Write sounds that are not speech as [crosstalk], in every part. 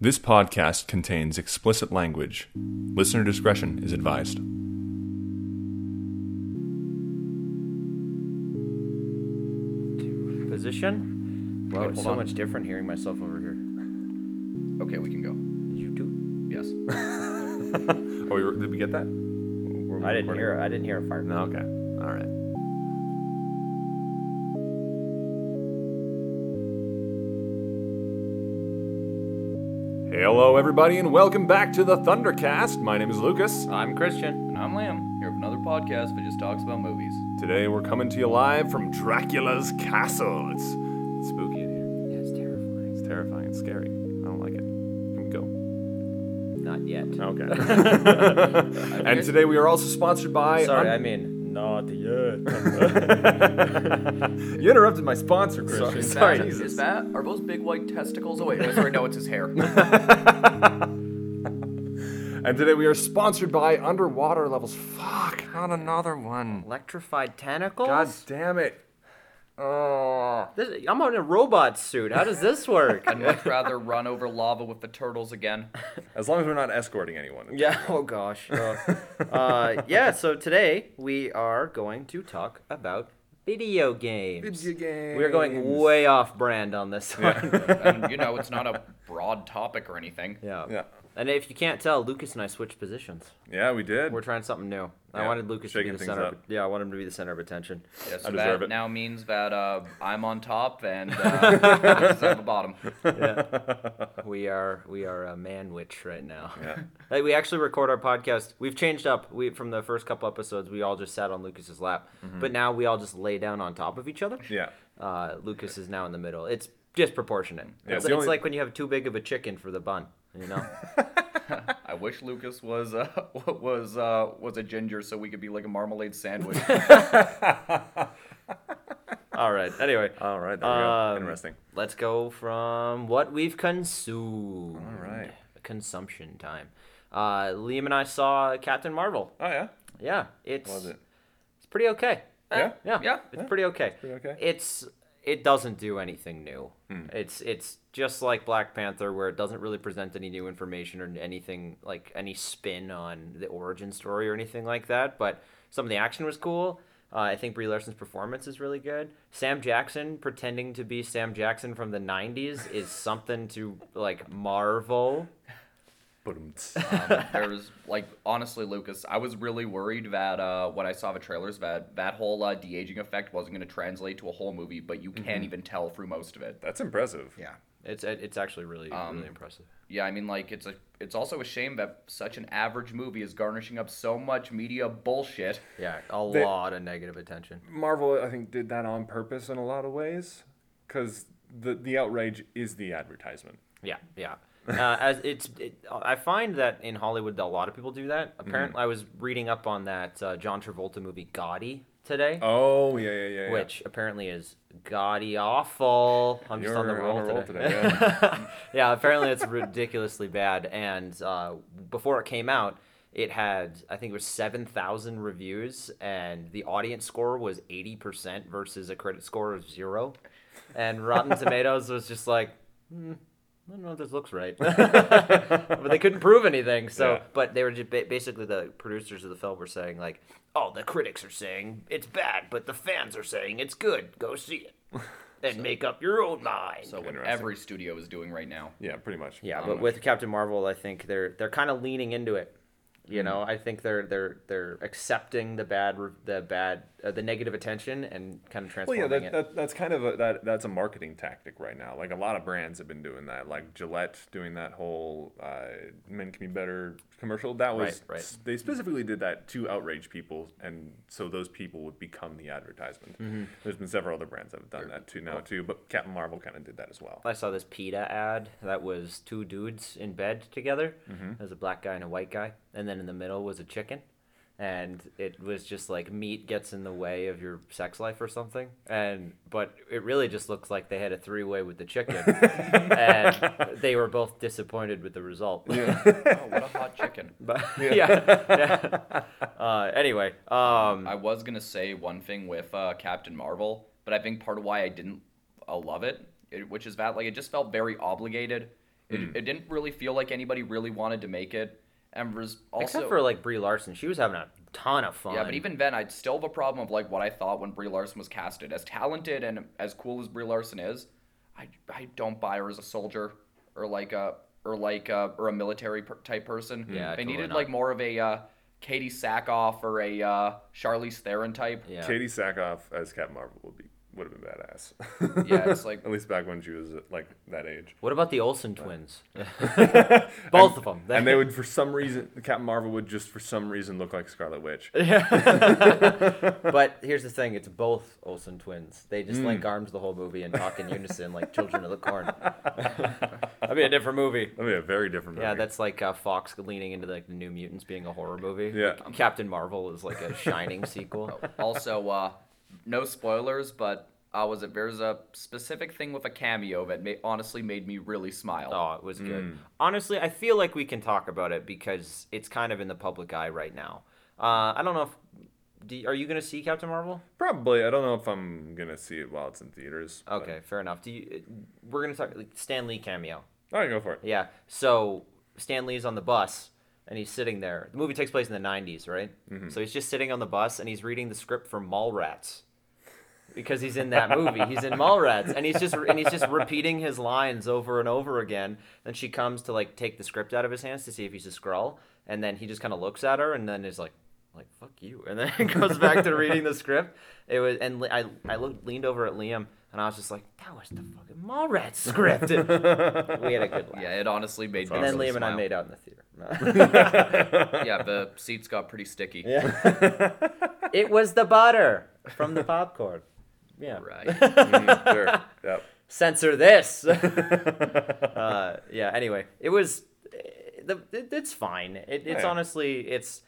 This podcast contains explicit language. Listener discretion is advised. Position? Wow, Wait, it's hold so on. much different hearing myself over here. Okay, we can go. Did you too? Yes. [laughs] Oh, we were- did we get that? I didn't hear. I didn't hear a fire. No, okay. All right. Hello, everybody, and welcome back to the Thundercast. My name is Lucas. I'm Christian. And I'm Liam, here with another podcast that just talks about movies. Today, we're coming to you live from Dracula's castle. It's, it's spooky in here. Yeah, it's terrifying. It's terrifying. It's scary. I don't like it. Can we go? Not yet. Okay. [laughs] [laughs] and today, we are also sponsored by. Sorry, Un- I mean not yet. [laughs] you interrupted my sponsor, Christian. Is Sorry, that, Jesus. is that are those big white testicles? Oh wait, no, sorry, no, it's his hair. [laughs] And today we are sponsored by Underwater Levels. Fuck, not another one. Electrified tentacles. God damn it. Oh. This, I'm on a robot suit. How does this work? I'd much rather run over lava with the turtles again. [laughs] As long as we're not escorting anyone. yeah. [laughs] Oh gosh. Uh, uh, yeah. So today we are going to talk about video games. Video games. We are going way off brand on this one. [laughs] And you know, it's not a broad topic or anything. Yeah. Yeah. And if you can't tell, Lucas and I switched positions. Yeah, we did. We're trying something new. I Yeah, wanted Lucas to be shaking the things center. Of, up. yeah, I want him to be the center of attention. Yeah, so I deserve that it. now means that uh, I'm on top and uh, [laughs] Lucas is at the bottom. We are we are a man witch right now. Yeah. [laughs] Like, we actually record our podcast. We've changed up. We from the first couple episodes, we all just sat on Lucas's lap, Mm-hmm. but now we all just lay down on top of each other. Yeah. Uh, Lucas is now in the middle. It's disproportionate. Yeah, it's it's the it's only- like when you have too big of a chicken for the bun. You know. [laughs] I wish Lucas was uh, [laughs] was uh, was a ginger so we could be like a marmalade sandwich. [laughs] all right. Anyway, All right, there we go. Um, Interesting. let's go from what we've consumed. All right. Consumption time. Uh, Liam and I saw Captain Marvel. Oh, yeah? Yeah, it's Was it? it's pretty okay. Yeah? Yeah, Yeah. it's pretty okay. pretty okay. It's it doesn't do anything new. Hmm. It's it's just like Black Panther, where it doesn't really present any new information or anything like any spin on the origin story or anything like that. But some of the action was cool. Uh, I think Brie Larson's performance is really good. Sam Jackson pretending to be Sam Jackson from the '90s is something to like marvel. Ba-dum-ts. [laughs] Um, there was like honestly, Lucas, I was really worried that uh, when I saw the trailers that that whole uh, de aging effect wasn't going to translate to a whole movie, but you can't even tell through most of it. That's impressive. Yeah, It's it's actually really Um, really impressive. yeah. I mean, like it's a it's also a shame that such an average movie is garnishing up so much media bullshit. Yeah, a They- lot of negative attention. Marvel, I think, did that on purpose in a lot of ways. Because the, the outrage is the advertisement. Yeah, yeah. Uh, as it's, it, I find that in Hollywood, a lot of people do that. Apparently, I was reading up on that uh, John Travolta movie Gotti today, Oh, yeah, yeah, yeah. yeah. which apparently is gaudy awful. I'm just You're on the roll, on roll today. today, yeah. [laughs] yeah, apparently it's ridiculously bad. And uh, before it came out, it had I think it was seven thousand reviews, and the audience score was eighty percent versus a credit score of zero. And Rotten [laughs] Tomatoes was just like, hmm, I don't know if this looks right, [laughs] but they couldn't prove anything. So, Yeah. but they were just ba- basically the producers of the film were saying like, oh, the critics are saying it's bad, but the fans are saying it's good. Go see it. [laughs] And make up your own mind. So what every studio is doing right now. yeah, pretty much. Yeah, but with Captain Marvel, I think they're they're kind of leaning into it. You hmm. know, I think they're they're they're accepting the bad the bad uh, the negative attention and kind of transforming Well, yeah, that, it. that, that's kind of a that that's a marketing tactic right now. Like a lot of brands have been doing that. Like Gillette doing that whole uh, "Men Can Be Better" commercial. That was Right, right. they specifically did that to outrage people, and so those people would become the advertisement. Mm-hmm. There's been several other brands that have done that too now too, but Captain Marvel kind of did that as well. I saw this PETA ad that was two dudes in bed together. Mm-hmm. There's a black guy and a white guy, and then in the middle was a chicken. And it was just like meat gets in the way of your sex life or something. And but it really just looks like they had a three way with the chicken, [laughs] and they were both disappointed with the result. [laughs] Oh, what a hot chicken. [laughs] But yeah, yeah. Uh, anyway, um, I was gonna say one thing with uh, Captain Marvel, but I think part of why I didn't uh, love it, it, which is that like it just felt very obligated. It, Hmm. it didn't really feel like anybody really wanted to make it, and was also Except for like Brie Larson, she was having a ton of fun. yeah, but even then, I'd still have a problem of like what I thought when Brie Larson was casted. As talented and as cool as Brie Larson is, I, I don't buy her as a soldier or like a or like a, or a military per- type person. Yeah, they totally needed not. like more of a uh, Katee Sackhoff or a uh, Charlize Theron type. yeah. Katee Sackhoff as Captain Marvel would be would have been badass. Yeah, it's like [laughs] At least back when she was like that age. What about the Olsen twins? [laughs] [laughs] Both of them. And they would, for some reason, Captain Marvel would just for some reason look like Scarlet Witch. but here's the thing: it's both Olsen twins. They just link Hmm. arms the whole movie and talk in unison like Children of the Corn. That'd be a different movie. That'd be a very different movie. Yeah, that's like uh, Fox leaning into like the New Mutants being a horror movie. Yeah. Captain Marvel is like a Shining sequel. also uh, no spoilers, but uh, was it there's a specific thing with a cameo that ma- honestly made me really smile. Oh, it was good. Mm. Honestly, I feel like we can talk about it because it's kind of in the public eye right now. Uh, I don't know if. Do, are you gonna see Captain Marvel? Probably. I don't know if I'm gonna see it while it's in theaters. but- Okay, fair enough. Do you? We're gonna talk like, Stan Lee cameo. All right, go for it. Yeah. So Stan Lee's on the bus and he's sitting there. The movie takes place in the 90s, right? So he's just sitting on the bus and he's reading the script for Mallrats. Because he's in that movie, he's in Mallrats, and he's just and he's just repeating his lines over and over again. Then she comes to like take the script out of his hands to see if he's a scroll, and then he just kind of looks at her and then is like, like fuck you, and then [laughs] goes back to reading the script. It was, and I I looked leaned over at Liam and I was just like, that was the fucking Mallrats script. we had a good laugh. Yeah, it honestly made me And then really Liam and I made out in the theater. [laughs] yeah, the seats got pretty sticky. yeah. [laughs] it was the butter from the popcorn. Yeah. Right. [laughs] Mhm, sure. Yep. Censor this. [laughs] uh, yeah. Anyway, it was. eh, The, it, it's fine. It, it's Yeah. honestly, it's.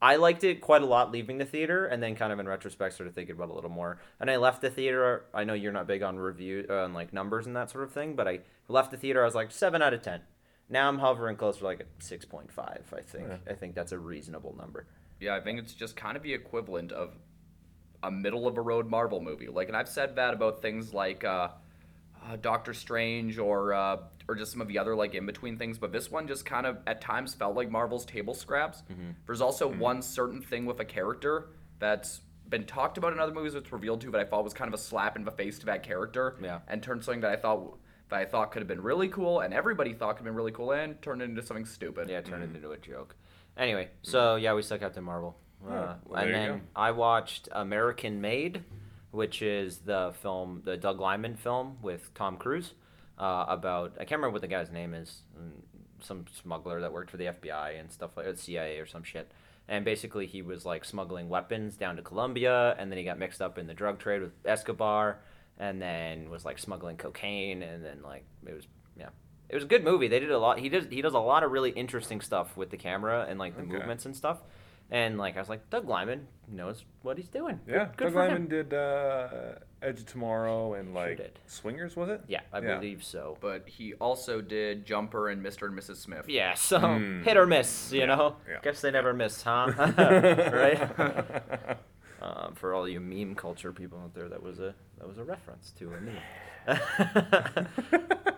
I liked it quite a lot leaving the theater, and then kind of in retrospect started thinking about it a little more. And I left the theater. I know you're not big on review, uh, on like numbers and that sort of thing, but I left the theater. I was like seven out of ten. Now I'm hovering closer to like a six point five. I think. I think that's a reasonable number. Yeah, I think it's just kind of the equivalent of a middle of a road Marvel movie. Like, and I've said that about things like uh, uh, Doctor Strange or uh, or just some of the other like in between things. But this one just kind of at times felt like Marvel's table scraps. There's also one certain thing with a character that's been talked about in other movies. It's revealed to, but I thought was kind of a slap in the face to that character. Yeah. and turned something that I thought. That I thought could have been really cool, and everybody thought could have been really cool, and turned it into something stupid. Yeah, turn it into a joke. Anyway, so yeah, we stuck Captain Marvel. Uh, well, and then. I watched American Made, which is the film, the Doug Liman film with Tom Cruise, uh, about I can't remember what the guy's name is, mm, some smuggler that worked for the FBI and stuff like that, CIA or some shit. And basically, he was like smuggling weapons down to Colombia, and then he got mixed up in the drug trade with Escobar, and then was like smuggling cocaine, and then like it was yeah, it was a good movie. They did a lot. He does he does a lot of really interesting stuff with the camera and like the Okay. movements and stuff. And like I was like, Doug Liman knows what he's doing. Yeah. good, Doug for Liman him. did uh, Edge of Tomorrow and like did. Swingers, was it? Yeah, I Yeah. believe so. But he also did Jumper and Mr. and Mrs. Smith. Yeah, so Hmm. hit or miss, you know. yeah. Guess they never miss, huh? [laughs] [laughs] right. [laughs] um, for all you meme culture people out there, that was a that was a reference to a meme.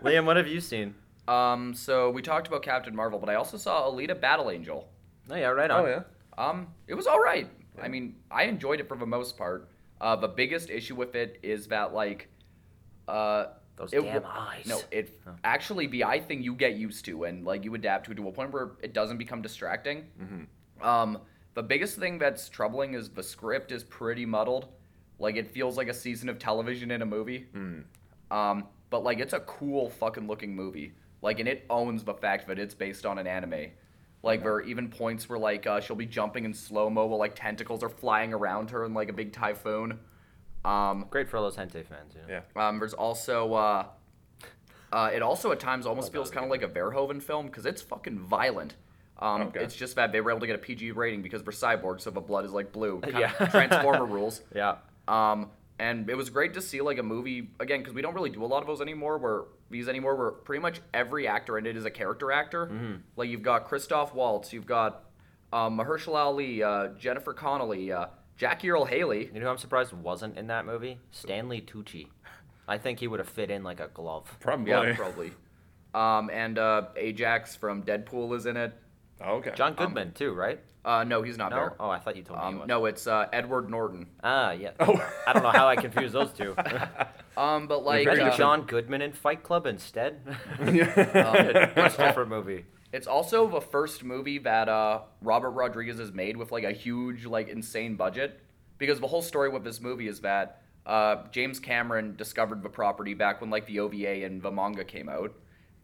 Liam, what have you seen? Um, so we talked about Captain Marvel, but I also saw Alita Battle Angel. Oh yeah, right on. Oh yeah. Um, it was all right. I mean, I enjoyed it for the most part. Uh, the biggest issue with it is that like, uh, Those it damn eyes. No, it actually the eye thing you get used to and like you adapt to to a point where it doesn't become distracting. Um, the biggest thing that's troubling is the script is pretty muddled. Like it feels like a season of television in a movie. Um, but like it's a cool fucking looking movie. Like and it owns the fact that it's based on an anime. Like there are even points where like uh, she'll be jumping in slow mo while like tentacles are flying around her in like a big typhoon. Um, Great for all those hentai fans. You know? Yeah. um, there's also uh, uh, it also at times almost feels kind of like a Verhoeven film because it's fucking violent. Um, Okay. It's just that they were able to get a PG rating because they're cyborgs, so the blood is like blue. [laughs] Kind Yeah. of Transformer rules. [laughs] Yeah. Um, and it was great to see like a movie again because we don't really do a lot of those anymore. Where these anymore, where pretty much every actor in it is a character actor. Mm-hmm. Like you've got Christoph Waltz, you've got um, Mahershala Ali, uh, Jennifer Connelly, uh, Jackie Earle Haley. You know who I'm surprised wasn't in that movie? Stanley Tucci. I think he would have fit in like a glove. Probably. Yeah, [laughs] probably. Um, and uh, Ajax from Deadpool is in it. Oh, okay. John Goodman too, right? Uh, no, he's not No. there. Oh, I thought you told me. he Um, was. no, it's uh, Edward Norton. Ah, yeah. Oh. I don't know how I confused those two. [laughs] Um, but like Imagine uh, John Goodman in Fight Club instead. yeah. [laughs] Much different movie. It's also the first movie that uh, Robert Rodriguez has made with like a huge, like insane budget. Because the whole story with this movie is that uh, James Cameron discovered the property back when like the OVA and the manga came out,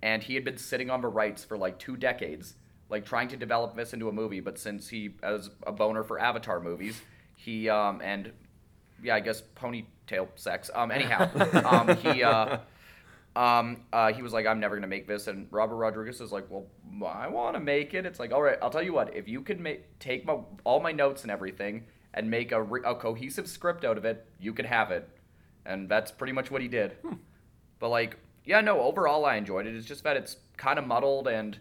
and he had been sitting on the rights for like two decades, like trying to develop this into a movie. But since he has a boner for Avatar movies, he um, and yeah, I guess ponytail sex. Um, anyhow, [laughs] um, he uh, um, uh, he was like, I'm never gonna make this, and Robert Rodriguez is like, well, I want to make it. It's like, all right, I'll tell you what, if you could make take my all my notes and everything and make a, re- a cohesive script out of it, you could have it, and that's pretty much what he did. But like, yeah, no, overall I enjoyed it. It's just that it's kind of muddled and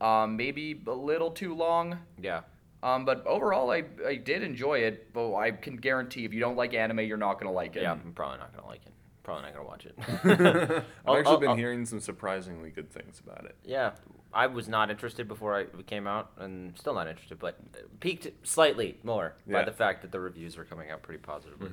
um, maybe a little too long. Yeah. Um, but overall, I, I did enjoy it. But I can guarantee if you don't like anime, you're not gonna like it. Yeah, I'm probably not gonna like it. Probably not gonna watch it. [laughs] I've [laughs] actually I'll- been I'll- hearing some surprisingly good things about it. yeah, I was not interested before I it came out, and still not interested, but peaked slightly more by the fact that the reviews were coming out pretty positively.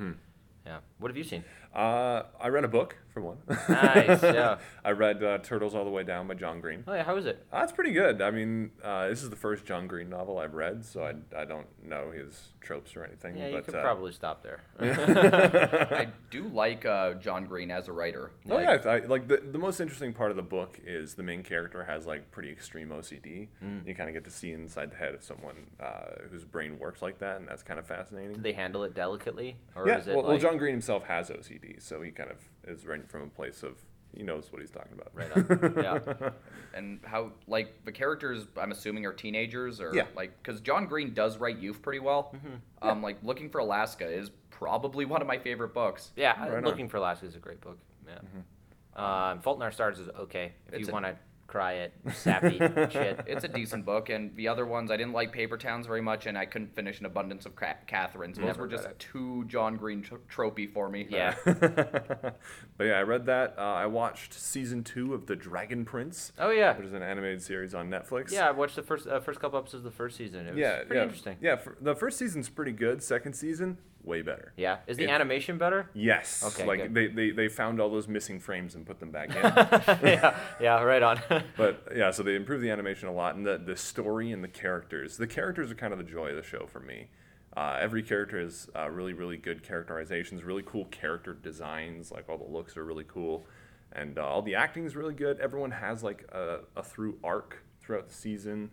Yeah. What have you seen? Uh, I read a book for one. Nice, yeah. [laughs] I read uh, Turtles All the Way Down by John Green. Oh yeah, how is it? Uh, it's pretty good. I mean, uh, this is the first John Green novel I've read, so I, I don't know his tropes or anything. Yeah, you but, could uh, probably stop there. [laughs] [laughs] I do like uh, John Green as a writer. Oh Like, yeah, I, like the the most interesting part of the book is the main character has like pretty extreme OCD. Mm. You kind of get to see inside the head of someone uh, whose brain works like that, and that's kind of fascinating. Did they handle it delicately, or yeah, is it well, well, John Green himself has OCD, so he kind of is writing from a place of he knows what he's talking about. right on? yeah. [laughs] and how like the characters I'm assuming are teenagers or Yeah. like because John Green does write youth pretty well. Um, like Looking for Alaska is probably one of my favorite books. Yeah, Right on. Looking for Alaska is a great book. Yeah. Um, Fault in Our Stars is okay if It's you want to cry it, sappy [laughs] shit. It's a decent book, and the other ones I didn't like Paper Towns very much, and I couldn't finish an abundance of Ca- Katherines. Those Never were just it. too John Green tro- tropey for me. Yeah. [laughs] but yeah, I read that. Uh, I watched season two of The Dragon Prince, Oh yeah. which is an animated series on Netflix. Yeah, I watched the first uh, first couple episodes of the first season. It was yeah, pretty yeah, interesting. Yeah, for, the first season's pretty good. Second season, way better. Yeah. Is the It- animation better? Yes. Okay, Like good. they, they they found all those missing frames and put them back in. [laughs] yeah. Yeah. Right on. [laughs] but yeah, so they improved the animation a lot and the the story and the characters. The characters are kind of the joy of the show for me. Uh, every character has uh, really really good characterizations, really cool character designs. Like all the looks are really cool, and uh, all the acting is really good. Everyone has like a, a through arc throughout the season.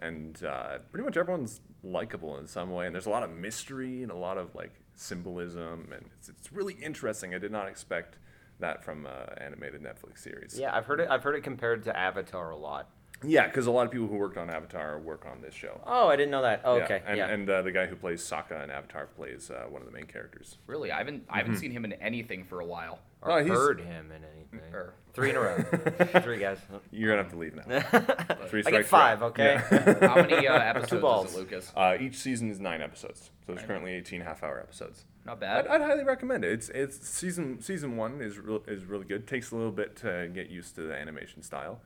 And uh, pretty much everyone's likable in some way, and there's a lot of mystery and a lot of like symbolism, and it's, it's really interesting. I did not expect that from uh, animated Netflix series. yeah, I've heard it. I've heard it compared to Avatar a lot. Yeah, because a lot of people who worked on Avatar work on this show. Oh, I didn't know that. Oh, Yeah, okay. And, yeah. and uh, the guy who plays Sokka in Avatar plays uh, one of the main characters. Really, I haven't I haven't seen him in anything for a while. or Oh, he's- heard him in anything. Or- Three in a row. [laughs] Three guys. You're gonna have to leave now. [laughs] Three I get strikes, five. you're out. Okay. Yeah. [laughs] How many uh, episodes balls. is it, Lucas? uh, each season is nine episodes, so there's currently 18 half-hour episodes. Not I'd, bad. I'd highly recommend it. It's it's season season one is real, is really good. Takes a little bit to get used to the animation style.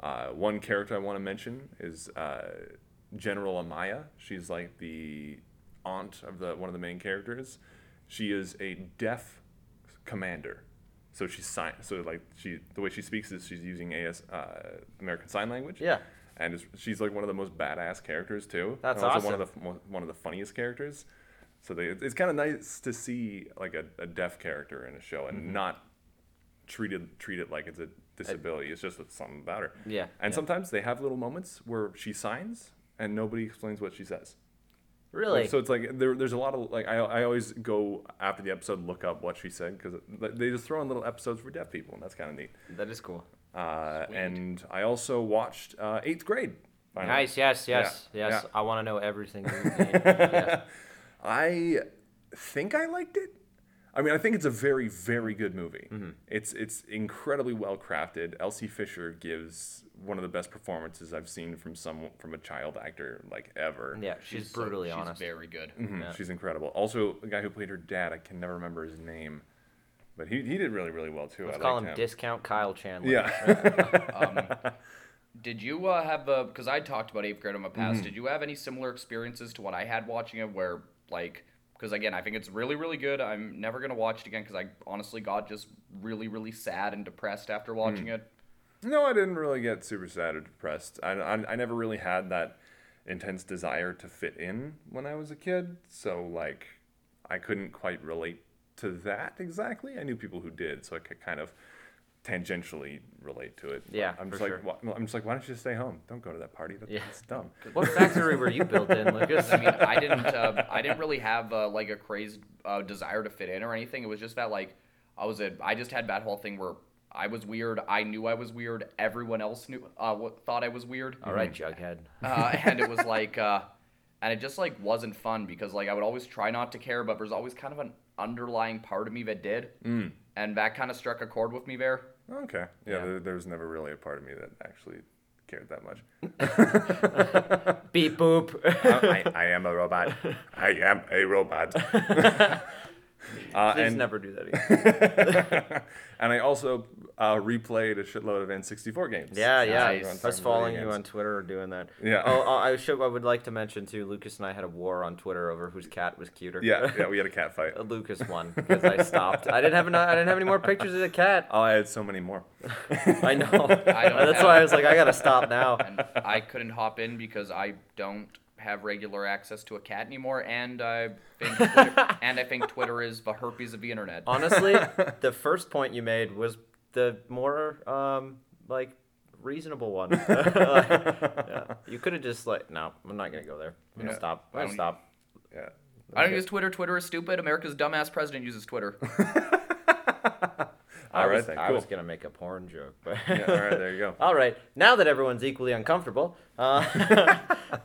Uh, one character I want to mention is uh, General Amaya. She's like the aunt of the one of the main characters. She is a deaf commander. So she's sign. So like she, the way she speaks is she's using AS uh, American Sign Language. Yeah. And is, she's like one of the most badass characters too. That's and also One of the one of the funniest characters. So they, it's kind of nice to see like a, a deaf character in a show Mm-hmm. and not treated treat it like it's a disability. It's just something about her. Yeah, And yeah. sometimes they have little moments where she signs and nobody explains what she says. Really? So it's like there, there's a lot of like I, I always go after the episode look up what she said because they just throw in little episodes for deaf people and that's kind of neat. that is cool. Uh, and I also watched uh, Eighth Grade. finally. Nice. Yes. Yes. Yeah, Yes. yeah. I want to know everything. [laughs] yes. I think I liked it. I mean, I think it's a very, very good movie. Mm-hmm. It's it's incredibly well crafted. Elsie Fisher gives one of the best performances I've seen from some from a child actor like ever. Yeah. She's, brutally she's honest. very good. Mhm, Yeah. She's incredible. Also, the guy who played her dad, I can never remember his name. but he, he did really really well too. Let's I call liked him Discount Kyle Chandler. Yeah. [laughs] Um, [laughs] did you uh, have a? Because I talked about eighth grade on my past. Mm-hmm. Did you have any similar experiences to what I had watching it, where like? Because again, I think it's really, really good. I'm never gonna watch it again because I honestly got just really, really sad and depressed after watching Mm. it. No, I didn't really get super sad or depressed. I, I, I never really had that intense desire to fit in when I was a kid. So, like, I couldn't quite relate to that exactly. I knew people who did, so I could kind of tangentially relate to it. Yeah, I'm for just like, sure. why, well, I'm just like, why don't you just stay home? Don't go to that party. That, Yeah. That's dumb. [laughs] What factory were you built in, Lucas? I mean, I didn't. Uh, I didn't really have uh, like a crazed uh, desire to fit in or anything. It was just that like I was a. I just had that whole thing where I was weird. I knew I was weird. Everyone else knew. Uh, what, thought I was weird. All right, Jughead. uh, and it was like, uh, and it just like wasn't fun because like I would always try not to care, but there's always kind of an underlying part of me that did, mm. and that kind of struck a chord with me there. Okay. Yeah, Yeah. There, there was never really a part of me that actually cared that much. [laughs] Beep boop. [laughs] I, I am a robot. I am a robot. [laughs] uh, Please and, never do that again. [laughs] and I also uh, replayed a shitload of N64 games. Yeah, yeah. Nice. I was following you on games. Twitter doing that. Yeah. Oh, oh, I should. I would like to mention too. Lucas and I had a war on Twitter over whose cat was cuter. Yeah, [laughs] yeah, we had a cat fight. Lucas won because I stopped. I didn't have enough, I didn't have any more pictures of the cat. Oh, I had so many more. [laughs] I know. I That's have- why I was like, I gotta stop now. and I couldn't hop in because I don't have regular access to a cat anymore, and I think [laughs] Twitter, and I think Twitter is the herpes of the internet. Honestly, [laughs] the first point you made was the more um like reasonable one. [laughs] yeah. You could have just like, no, I'm not gonna go there. I'm gonna Yeah. stop. I'm gonna don't- stop. Yeah. I don't use Twitter. Twitter is stupid. America's dumbass president uses Twitter. I All right was, I was gonna make a porn joke, but Yeah, all right, there you go. [laughs] All right, now that everyone's equally uncomfortable, uh,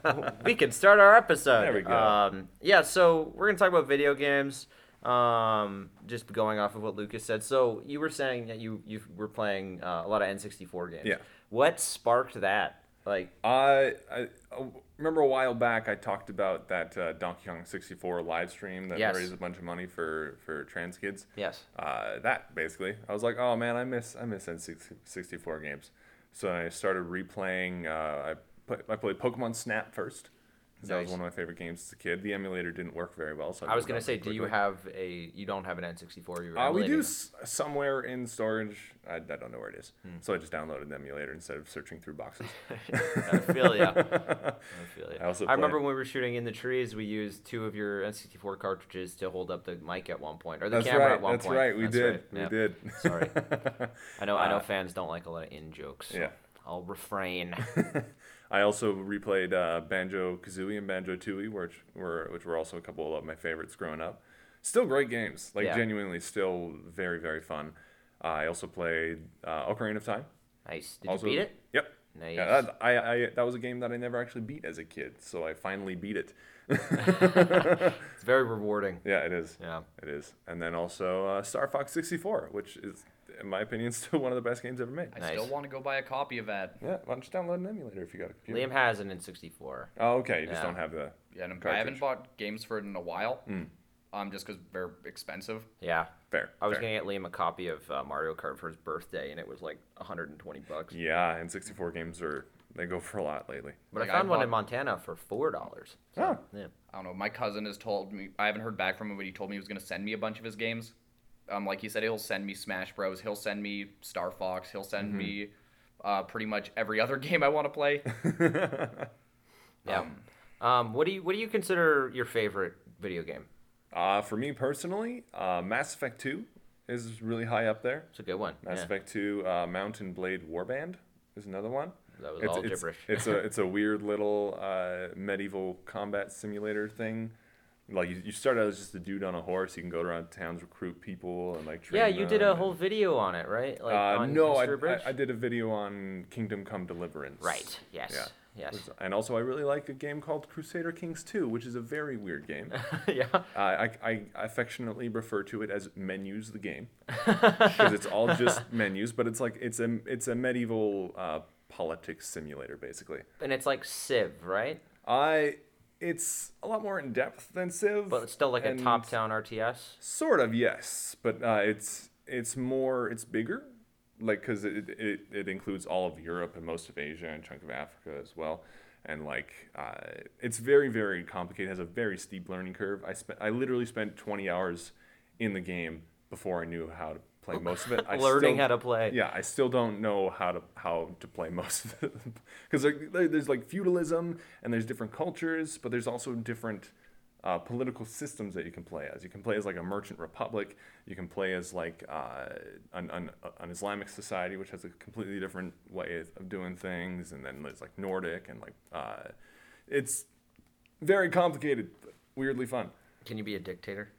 [laughs] we can start our episode. There we go. Um, yeah, so we're gonna talk about video games. Um, just going off of what Lucas said. So you were saying that you you were playing uh, a lot of N64 games. Yeah. What sparked that? Like, I, I I remember a while back I talked about that uh, Donkey Kong 64 live stream that Yes. raised a bunch of money for, for trans kids. yes. Uh, that basically, I was like, oh man, I miss I miss N64 games. So I started replaying. Uh, I put, I played Pokemon Snap first. That was one of my favorite games as a kid. The emulator didn't work very well, so I was gonna say, do you have a? You don't have an N64. You're Uh, we do s- somewhere in storage. I, I don't know where it is. Hmm. So I just downloaded the emulator instead of searching through boxes. [laughs] I feel ya. I feel ya. [laughs] I also I remember when we were shooting in the trees, we used two of your N64 cartridges to hold up the mic at one point, or the That's camera right. at one point. That's point. right. We That's did. right, We yeah. did. Sorry. [laughs] I know. I know Uh, fans don't like a lot of in jokes. So Yeah. I'll refrain. I also replayed uh, Banjo Kazooie and Banjo Tooie, which were which were also a couple of my favorites growing up. Still great games, like Yeah. genuinely still very very fun. Uh, I also played uh, Ocarina of Time. Nice. Did also, you beat it? Yep. Nice. Yeah, that, I, I that was a game that I never actually beat as a kid, so I finally beat it. [laughs] It's very rewarding. Yeah, it is. Yeah. It is. And then also uh, Star Fox 64, which is, in my opinion, [laughs] still one of the best games ever made. I Nice. still want to go buy a copy of that. Yeah, why don't you download an emulator if you got a computer? Liam has an N64. Oh, okay. You just Yeah. don't have the. Yeah, and I haven't bought games for it in a while. Hmm. Um, just because they're expensive. Yeah. Fair. I was fair. gonna get Liam a copy of uh, Mario Kart for his birthday, and it was like 120 bucks. Yeah, and 64 games are they go for a lot lately. But Like, I I found one in Montana for four dollars. Oh. Yeah. I don't know. My cousin has told me. I haven't heard back from him, but he told me he was gonna send me a bunch of his games. Um, like he said, he'll send me Smash Bros. He'll send me Star Fox. He'll send me uh, pretty much every other [laughs] game I want to play. [laughs] Yeah. Um, what do you what do you consider your favorite video game? Uh, for me personally, uh, Mass Effect 2 is really high up there. It's a good one. Mass yeah. Effect 2, uh, Mount and Blade Warband is another one. That was it's, all it's, gibberish. it's a [laughs] it's a weird little uh, medieval combat simulator thing. Like you, you start out as just a dude on a horse. You can go around towns, recruit people, and like train Yeah, you did a them, whole video on it, right? Like uh, on no, I, Mr. Bridge? I, I did a video on Kingdom Come Deliverance. Right. Yes. Yeah. Yes. And also, I really like a game called Crusader Kings 2, which is a very weird game. [laughs] yeah. Uh, I, I affectionately refer to it as menus the game [laughs] because it's all just menus, but it's like it's a it's a medieval uh, politics simulator basically. And it's like Civ, right? I it's a lot more in depth than Civ, But it's still like a top-down RTS. Sort of, yes, but uh, it's it's more it's bigger like because it, it, it includes all of europe and most of asia and a chunk of africa as well and like uh, it's very very complicated has a very steep learning curve i spent i literally spent 20 hours in the game before i knew how to play most of it I [laughs] Learning still- how to play. yeah i still don't know how to how to play [laughs] most of it because there's like feudalism and there's different cultures but there's also different uh, political systems that you can play as. You can play as like a merchant republic. You can play as like uh, an, an, an Islamic society, which has a completely different way of- doing things. And then there's like Nordic and like uh, it's very complicated, but weirdly fun. Can you be a dictator?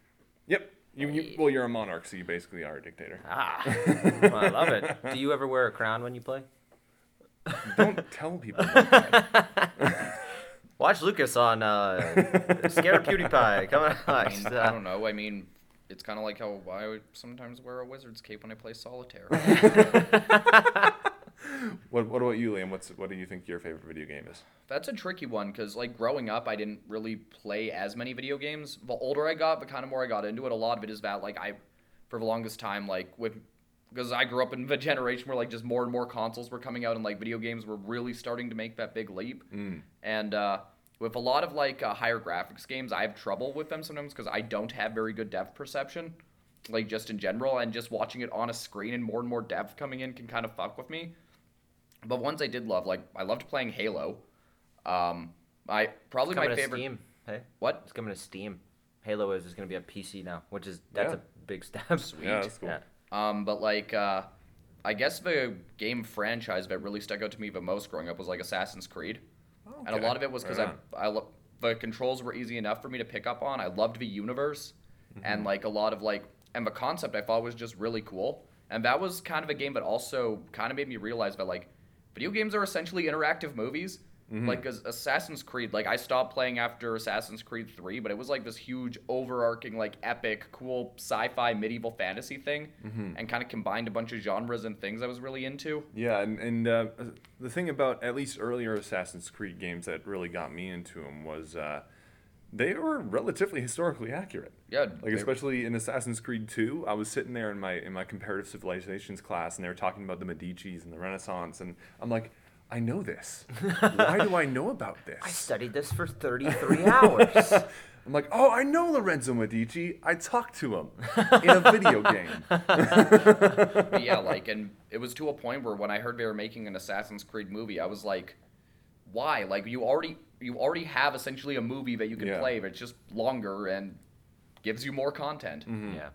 Yep. You, you well, you're a monarch, so you basically are a dictator. Ah, [laughs] well, I love it. Do you ever wear a crown when you play? Don't tell people. [laughs] That. [laughs] Watch Lucas on uh, Scare PewDiePie. Come on. I, don't know. I mean, it's kind of like how I sometimes wear a wizard's cape when I play solitaire. What, what about you, Liam? What's what do you think your favorite video game is? That's a tricky one because, like, growing up, I didn't really play as many video games. The older I got, the kind of more I got into it. A lot of it is that, like, I, for the longest time, like, with, because I grew up in the [laughs] generation where, like, just more and more consoles were coming out and, like, video games were really starting to make that big leap. And, uh, with a lot of, like, uh, higher graphics games, I have trouble with them sometimes because I don't have very good depth perception, like, just in general. And just watching it on a screen and more and more depth coming in can kind of fuck with me. But ones I did love, like, I loved playing Halo. Um, I probably coming my to favorite. Steam. Hey, What? it's coming to Steam. Halo is, is going to be a PC now, which is that's Yeah. a big step. Sweet. Yeah, that's cool. Yeah. Um, but like, uh, I guess the game franchise that really stuck out to me the most growing up was like Assassin's Creed, and a lot of it was because Right I, I lo- the controls were easy enough for me to pick up on. I loved the universe, Mm-hmm. and like a lot of like, and the concept I thought was just really cool. And that was kind of a game that also kind of made me realize that like, video games are essentially interactive movies. Mm-hmm. Like Assassin's Creed, like I stopped playing after Assassin's Creed 3, but it was like this huge overarching like epic cool sci-fi medieval fantasy thing Mm-hmm. and kind of combined a bunch of genres and things I was really into. Yeah, and, and uh, the thing about at least earlier Assassin's Creed games that really got me into them was uh, they were relatively historically accurate. Yeah, Like especially in Assassin's Creed 2, I was sitting there in my in my comparative civilizations class and they were talking about the Medici's and the Renaissance and I'm like, I know this. Why do I know about [laughs] this? I studied this for 33 hours. [laughs] I'm like, oh, I know Lorenzo Medici. I talked to him in a video [laughs] game. But yeah, like, and it was to a point where when I heard they were making an Assassin's Creed movie, I was like, why? Like, you already you already have essentially a movie that you can Yeah. play, but it's just longer and gives you more content. Yeah.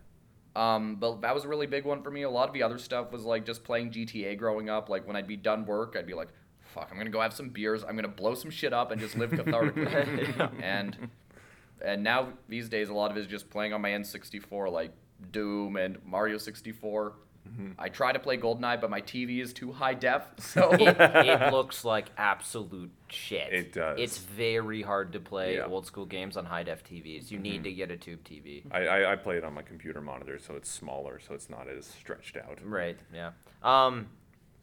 Um, but that was a really big one for me. A lot of the other stuff was like just playing GTA growing up. Like when I'd be done work, I'd be like, "Fuck, I'm gonna go have some beers. I'm gonna blow some shit up and just live cathartically." [laughs] and and now these days, a lot of it is just playing on my N64, like Doom and Mario 64. I try to play GoldenEye, but my TV is too high def, [laughs] so it, it looks like absolute shit. It does. It's very hard to play Yeah. old school games on high def TVs. You need to get a tube TV. I, I, I play it on my computer monitor, so it's smaller, so it's not as stretched out. Right. Yeah. Um.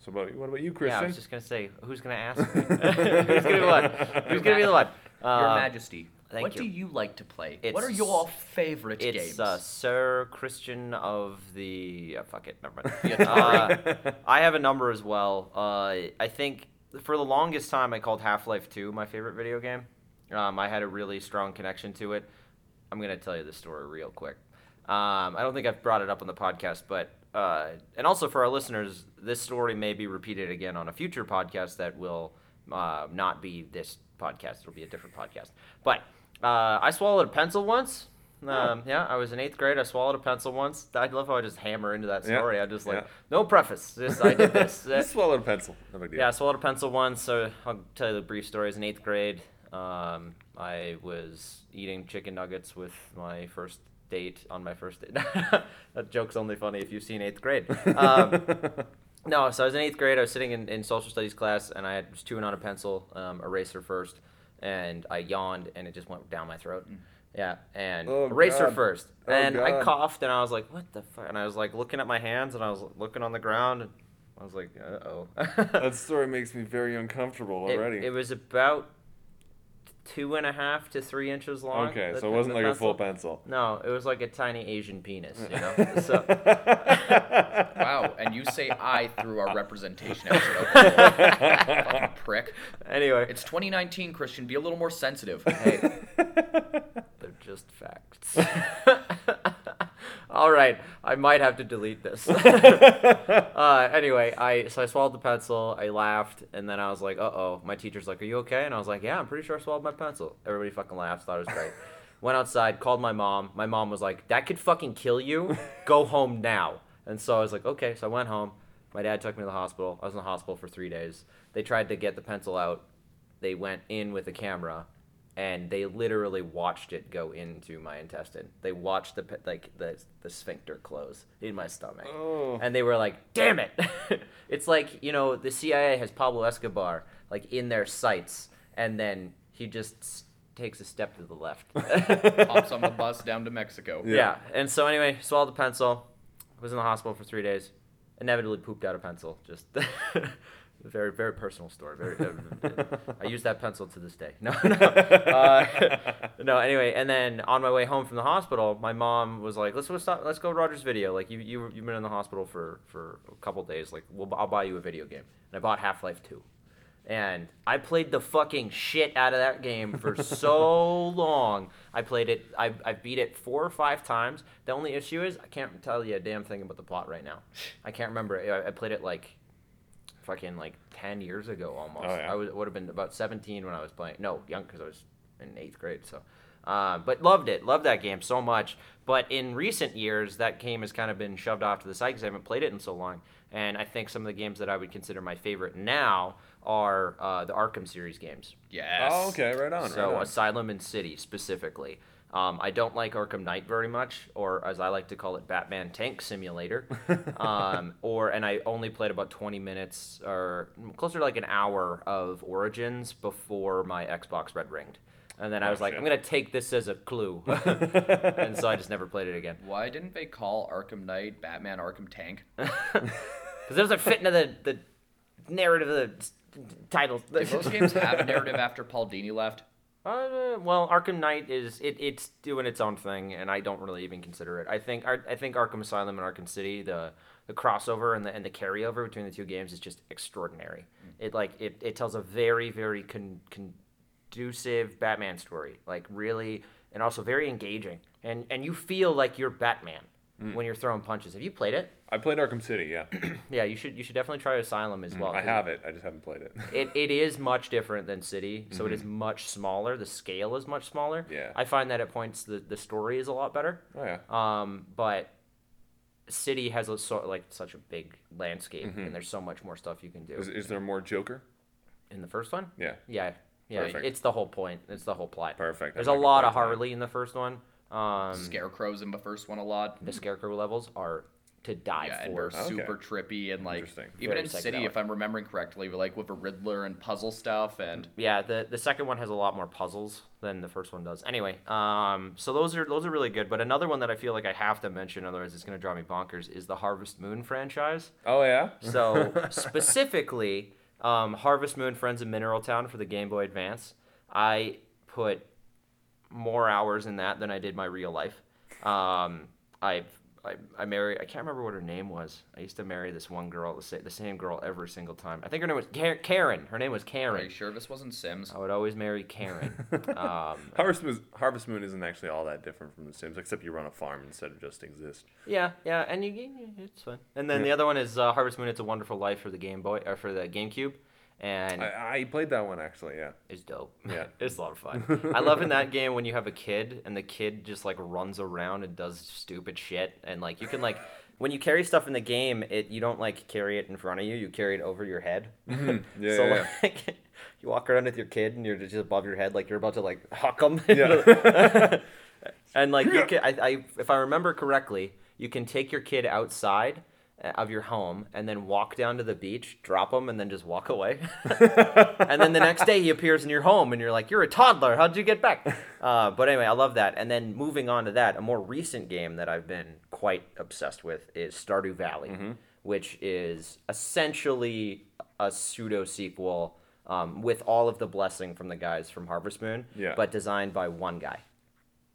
So, about, what about you, Yeah. I was just gonna say, who's gonna ask? [laughs] me? who's gonna be what? Who's gonna be the one? Your Uh, Majesty, thank what you. do you like to play? It's- what are your favorite It's games? uh, Sir Christian of the. Uh, fuck it, never mind. [laughs] Uh, I have a number as well. Uh, I think for the longest time I called Half Life 2 my favorite video game. Um, I had a really strong connection to it. I'm gonna tell you the story real quick. Um, I don't think I've brought it up on the podcast, but uh, and also for our listeners, this story may be repeated again on a future podcast that will uh, not be this podcast. It'll be a different podcast. But uh, I swallowed a pencil once. Um, yeah, I was in eighth grade. I swallowed a pencil once. I love how I just hammer into that Yeah, story. I just like yeah. no preface. Just I did this. [laughs] Just swallowed a pencil. No big deal. Yeah, I swallowed a pencil once. So I'll tell you the brief story. I was in eighth grade. Um, I was eating chicken nuggets with my first date on my first date. [laughs] that joke's only funny if you've seen eighth grade. Um, [laughs] no, so I was in eighth grade. I was sitting in, in social studies class, and I had, was chewing on a pencil, um, eraser first, and I yawned, and it just went down my throat. Yeah, and Oh, eraser God. first, Oh, and I coughed, and I was like, "What the fuck?" And I was like looking at my hands, and I was looking on the ground, and I was like, "Uh oh." that [laughs] story makes me very uncomfortable It- already. It, was about two and a half to three inches long. Okay, the so it wasn't the like a full pencil. pencil. No, it was like a tiny Asian penis, you know. [laughs] so Wow, and you say I through our representation episode. Fucking prick. anyway, It's 2019, Christian. Be a little more sensitive. hey, [laughs] they're just facts. [laughs] All right, I might have to delete this. [laughs] uh, anyway, I so I swallowed the pencil. I laughed, and then I was like, "Uh oh." My teacher's like, "Are you okay?" And I was like, "Yeah, I'm pretty sure I swallowed my pencil." Everybody fucking laughed. Thought it was great. [laughs] Went outside, called my mom. My mom was like, "That could fucking kill you. Go [laughs] home now." And so I was like, "Okay." So I went home. My dad took me to the hospital. I was in the hospital for three days. They tried to get the pencil out. They went in with a camera and they literally watched it go into my intestine. They watched the like the the sphincter close in my stomach, Oh. and they were like, "Damn it!" [laughs] it's like you know the CIA has Pablo Escobar like in their sights, and then he just s- takes a step to the left. [laughs] Hops on the bus down to Mexico. yeah. and so anyway, swallowed the pencil. Was in the hospital for three days. Inevitably pooped out a pencil. Just. [laughs] Very, very personal story. Very, [laughs] I use that pencil to this day. [laughs] No, [laughs] no, uh, no. Anyway, and then on my way home from the hospital, my mom was like, "Let's go stop. Let's go to Rogers Video. Like you, you, you've been in the hospital for for a couple days. Like, we'll, I'll buy you a video game." And I bought Half Life Two, and I played the fucking shit out of that game for so long. I played it. I I beat it four or five times. The only issue is I can't tell you a damn thing about the plot right now. I can't remember. I, I played it like fucking like 10 years ago almost. Oh, yeah. I was, would have been about 17 when I was playing. No, young because I was in eighth grade. So, uh, but loved it. Loved that game so much. But in recent years, that game has kind of been shoved off to the side because I haven't played it in so long. And I think some of the games that I would consider my favorite now are uh, the Arkham series games. Yes. Oh, okay, right on. So right on. Asylum and City specifically. Um, I don't like Arkham Knight very much, or as I like to call it, Batman Tank Simulator. [laughs] um, or and I only played about 20 minutes or closer to like an hour of Origins before my Xbox Red ringed. And then I was like. I'm gonna take this as a clue, [laughs] and so I just never played it again Why didn't they call Arkham Knight Batman Arkham Tank? [laughs] because it doesn't fit into the the narrative of the s- titles. Did those games have a narrative after Paul Dini left? Uh, well, Arkham Knight is it, it's doing its own thing, and I don't really even consider it. I think Ar- I think Arkham Asylum and Arkham City, the the crossover and the and the carryover between the two games is just extraordinary. It like it, it tells a very very con, conducive Batman story, like really, and also very engaging, and and you feel like you're Batman when you're throwing punches. Have you played it? I played Arkham City. Yeah, [clears throat] Yeah, you should you should definitely try Asylum as well. Mm, I 'cause have it. I just haven't played it. [laughs] it, it is much different than City, so it is much smaller. The scale is much smaller. Yeah. I find that at points the, the story is a lot better. Oh yeah. Um, but City has a sort like such a big landscape, and there's so much more stuff you can do. Is, is there more Joker? In the first one, Yeah. yeah, yeah, Perfect. it's the whole point. It's the whole plot. Perfect. There's I'm a lot of play it. Harley in the first one. Um, Scarecrow's in the first one a lot. the Scarecrow levels are to die Yeah, for. they're Okay. super trippy and like even Very in City, if I'm remembering correctly, like with a Riddler and puzzle stuff and Yeah, the the second one has a lot more puzzles than the first one does. Anyway, um, so those are those are really good. But another one that I feel like I have to mention, otherwise it's gonna drive me bonkers, is the Harvest Moon franchise. Oh yeah. So [laughs] specifically, um, Harvest Moon Friends of Mineral Town for the Game Boy Advance. I put more hours in that than I did my real life. Um, I, I I married. I can't remember what her name was. I used to marry this one girl, the, sa- the same girl every single time. I think her name was Ka- Karen. Her name was Karen. are Karen. you sure this wasn't Sims? I would always marry Karen. [laughs] Um, Harvest Moon, Harvest Moon isn't actually all that different from The Sims, except you run a farm instead of just exist. yeah, yeah, and you, you- it's fun. And then the other one is uh, Harvest Moon. It's a Wonderful Life for the Game Boy or for the GameCube, and I, I played that one actually. Yeah. it's dope. Yeah. [laughs] it's a lot of fun. [laughs] I love in that game when you have a kid and the kid just like runs around and does stupid shit, and like you can like. [sighs] When you carry stuff in the game, it you don't like carry it in front of you. You carry it over your head. [laughs] Mm-hmm. Yeah. so yeah, like, you walk around with your kid and you're just above your head, like you're about to like huck them. Yeah. and like you can, I, I, if I remember correctly, you can take your kid outside of your home and then walk down to the beach, drop him, and then just walk away. [laughs] and then the next day he appears in your home, and you're like, "You're a toddler. How'd you get back?" [laughs] Uh, but anyway, I love that. And then moving on to that, a more recent game that I've been quite obsessed with is Stardew Valley, which is essentially a pseudo sequel um, with all of the blessing from the guys from Harvest Moon, Yeah. but designed by one guy.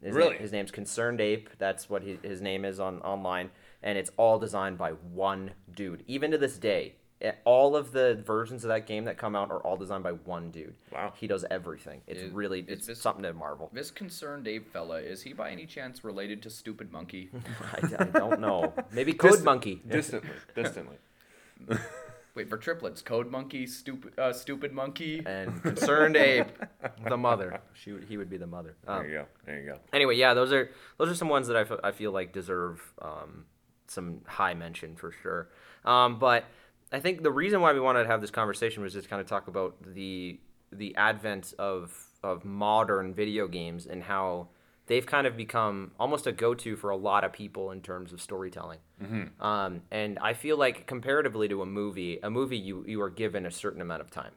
His Really? Name, his name's Concerned Ape. That's what he, his name is on online, and it's all designed by one dude. Even to this day, eh, all of the versions of that game that come out are all designed by one dude. Wow. He does everything. It's Is- really it's this- something to marvel. This concerned ape fella, is he by any chance related to Stupid Monkey? [laughs] I, I don't know. Maybe [laughs] Code Distant- Monkey. [laughs] Distantly, distantly. Wait, for triplets, Code Monkey, Stupid uh, Stupid Monkey. and concerned ape, the mother. She would, he would be the mother. Um, There you go. There you go. anyway, yeah, those are those are some ones that I, f- I feel like deserve um, some high mention for sure. Um, but I think the reason why we wanted to have this conversation was just kind of talk about the the advent of of modern video games and how they've kind of become almost a go-to for a lot of people in terms of storytelling. Um, and I feel like comparatively to a movie, a movie you you are given a certain amount of time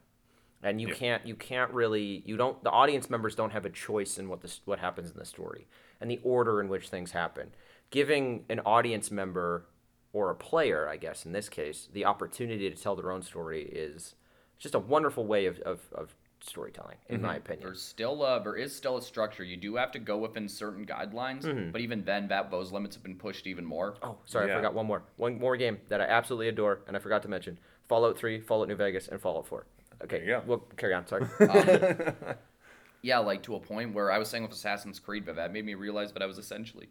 and you Yeah. can't you can't really you don't the audience members don't have a choice in what this what happens in the story and the order in which things happen giving an audience member or a player i guess in this case the opportunity to tell their own story is just a wonderful way of, of, of storytelling in mm-hmm. my opinion. There's still a, there is still a structure. You do have to go within certain guidelines, mm-hmm. but even then, that those limits have been pushed even more. oh sorry i forgot one more. One more game that i absolutely adore and i forgot to mention. Fallout 3 fallout new vegas and fallout 4 okay There you go. we'll carry on sorry. [laughs] Um, [laughs] yeah, like to a point where I was saying with Assassin's Creed, but that made me realize that I was essentially,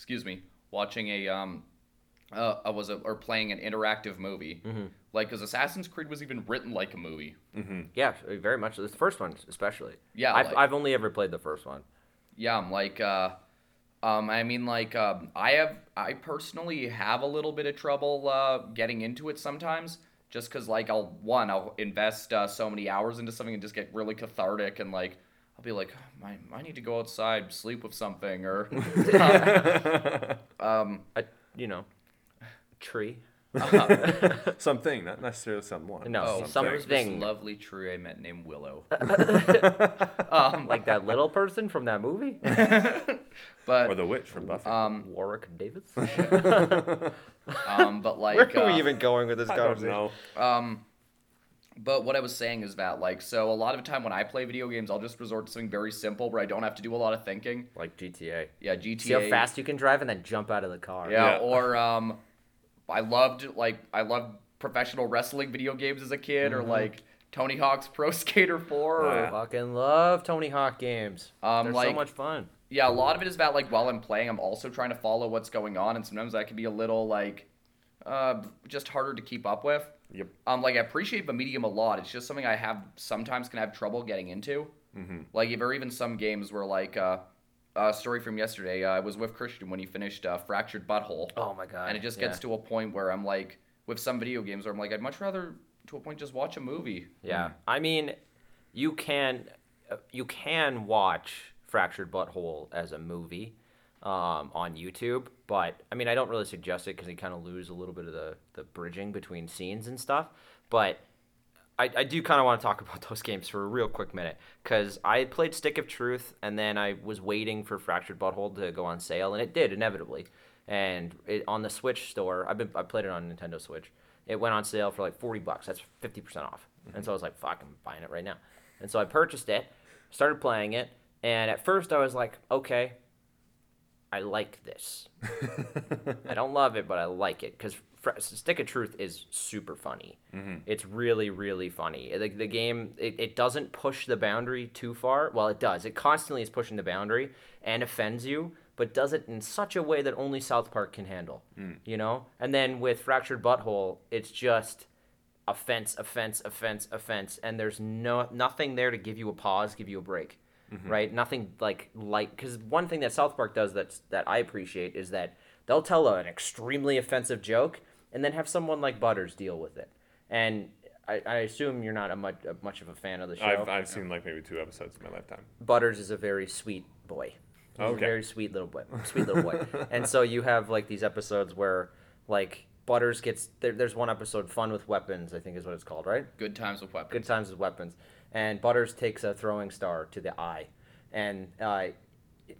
excuse me, watching a um, uh, I was a, or playing an interactive movie. Mm-hmm. Like, because Assassin's Creed was even written like a movie. yeah very much the first one especially Yeah, I've, like- I've only ever played the first one Yeah, I'm like, uh, um, I mean, like, um, I have, I personally have a little bit of trouble uh, getting into it sometimes, just because, like, I'll one, I'll invest uh, so many hours into something and just get really cathartic, and like, I'll be like, "Oh, I, I need to go outside, sleep with something, or, [laughs] [laughs] um, a you know tree [laughs] Something, not necessarily someone. No, oh, some there's thing. this lovely tree I met named Willow. like that little person from that movie But Or the witch from Buffy. um, warwick davis um, but like, where are we uh, even going with this I don't conversation know. Um, but what I was saying is that, like, so a lot of the time when I play video games, I'll just resort to something very simple where I don't have to do a lot of thinking. like gta Yeah, GTA. see how fast you can drive and then jump out of the car Yeah, Yeah. or um, I loved like I loved professional wrestling video games as a kid, or like Tony Hawk's Pro Skater Four. Or, fucking love tony hawk games Um, they're so like- much fun yeah, a lot of it is that like while I'm playing, I'm also trying to follow what's going on, and sometimes that can be a little like uh, just harder to keep up with. Yep. Um, like I appreciate the medium a lot. It's just something I have sometimes can have trouble getting into. Mm-hmm. Like there are even some games where like uh, a story from yesterday. Uh, I was with Christian when he finished uh, Fractured But Whole. oh my god and it just yeah. gets to a point where I'm like, with some video games, where I'm like, I'd much rather to a point just watch a movie. Yeah, I mean, you can uh, you can watch Fractured But Whole as a movie um, on YouTube, but I mean, I don't really suggest it because you kind of lose a little bit of the the bridging between scenes and stuff. But I, I do kind of want to talk [laughs] about those games for a real quick minute because I played Stick of Truth and then I was waiting for Fractured But Whole to go on sale and it did inevitably. And it, on the Switch store, I've been I played it on Nintendo Switch. It went on sale for like forty bucks. That's fifty percent off. And mm-hmm. so I was like, "Fuck, I'm buying it right now." And so I purchased it, started playing it, and at first I was like, "Okay, I like this. [laughs] I don't love it, but I like it because Stick of Truth is super funny. Mm-hmm. It's really, really funny. The, the game it, it doesn't push the boundary too far. Well, it does. It constantly is pushing the boundary and offends you, but does it in such a way that only South Park can handle. Mm. You know. And then with Fractured But Whole, it's just offense, offense, offense, offense, and there's no nothing there to give you a pause, give you a break, Mm-hmm. right? Nothing like light. Because one thing that South Park does that's that I appreciate is that they'll tell an extremely offensive joke and then have someone like Butters deal with it. And I, I assume you're not a much, a much of a fan of the show. I've, I've seen like maybe two episodes in my lifetime. Butters is a very sweet boy. He's a Okay. very sweet little boy. Sweet little boy. [laughs] and so you have like these episodes where like Butters gets there, there's one episode fun with weapons, I think is what it's called, right? Good times with weapons. Good times with weapons. And Butters takes a throwing star to the eye. And uh,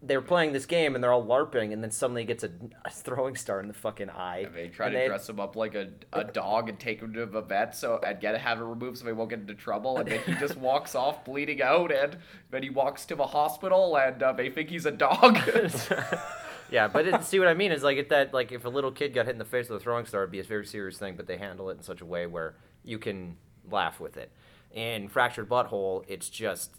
they're playing this game and they're all larping, and then suddenly gets a, [laughs] a throwing star in the fucking eye. And they try and to they- dress him up like a, a dog and take him to the vet so and get to have it removed so he won't get into trouble. And then he just [laughs] walks off bleeding out, and then he walks to the hospital, and uh, they think he's a dog. [laughs] Yeah, but it, see what I mean is like if that like if a little kid got hit in the face with a throwing star, it'd be a very serious thing. But they handle it in such a way where you can laugh with it. In fractured but whole, it's just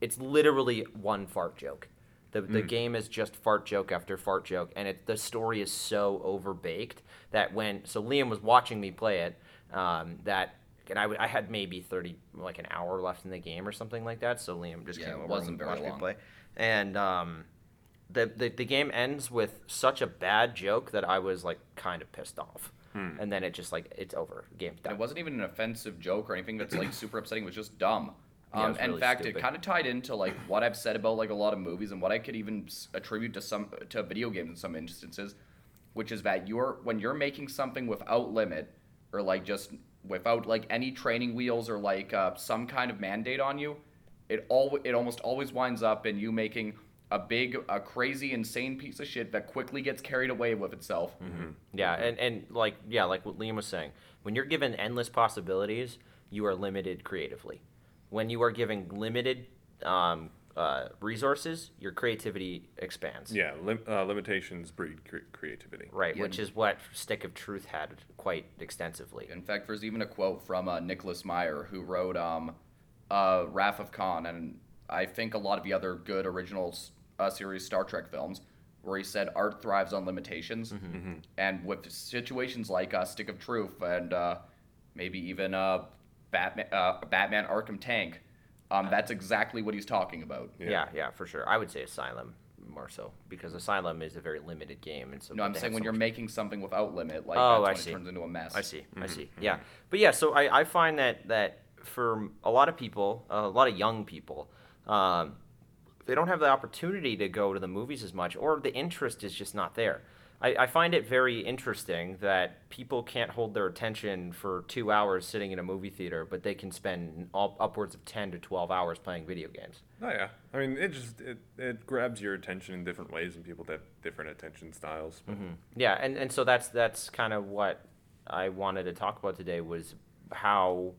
it's literally one fart joke. The, the game is just fart joke after fart joke, and it the story is so overbaked that when so Liam was watching me play it, um, that and I, I had maybe thirty like an hour left in the game or something like that. So Liam just Yeah, came over wasn't and watched me play, and um, the, the the game ends with such a bad joke that I was like kind of pissed off, and then it just like it's over. Game's done. it wasn't even an offensive joke or anything that's like super upsetting. It was just dumb. Yeah, Um, was and in fact, stupid. it kind of tied into like what I've said about like a lot of movies and what I could even s- attribute to some to video games in some instances, which is that you're when you're making something without limit or like just without like any training wheels or like uh, some kind of mandate on you, it all it almost always winds up in you making a big, a crazy, insane piece of shit that quickly gets carried away with itself. Yeah, and, and like yeah, like what Liam was saying, when you're given endless possibilities, you are limited creatively. When you are given limited um, uh, resources, your creativity expands. Yeah, lim- uh, limitations breed cre- creativity. Right, Yeah. which is what Stick of Truth had quite extensively. In fact, there's even a quote from uh, Nicholas Meyer, who wrote um, uh, Wrath of Khan, and I think a lot of the other good original s- uh, series Star Trek films, where he said art thrives on limitations, and with situations like uh, Stick of Truth and uh, maybe even uh, Batman, uh, Batman Arkham Tank, um, that's exactly what he's talking about. Yeah. yeah, for sure. I would say Asylum more so because Asylum is a very limited game, and so. No, I'm they have saying when so you're much- making something without limit, like Oh, that's I when see. it turns into a mess. I see. I see. Yeah, but yeah. So I, I find that that for a lot of people, a lot of young people, um, they don't have the opportunity to go to the movies as much, or the interest is just not there. I, I find it very interesting that people can't hold their attention for two hours sitting in a movie theater, but they can spend all, upwards of ten to twelve hours playing video games. Oh yeah, I mean it just it, it grabs your attention in different ways, and people have different attention styles. But Yeah, and, and so that's that's kind of what I wanted to talk about today was how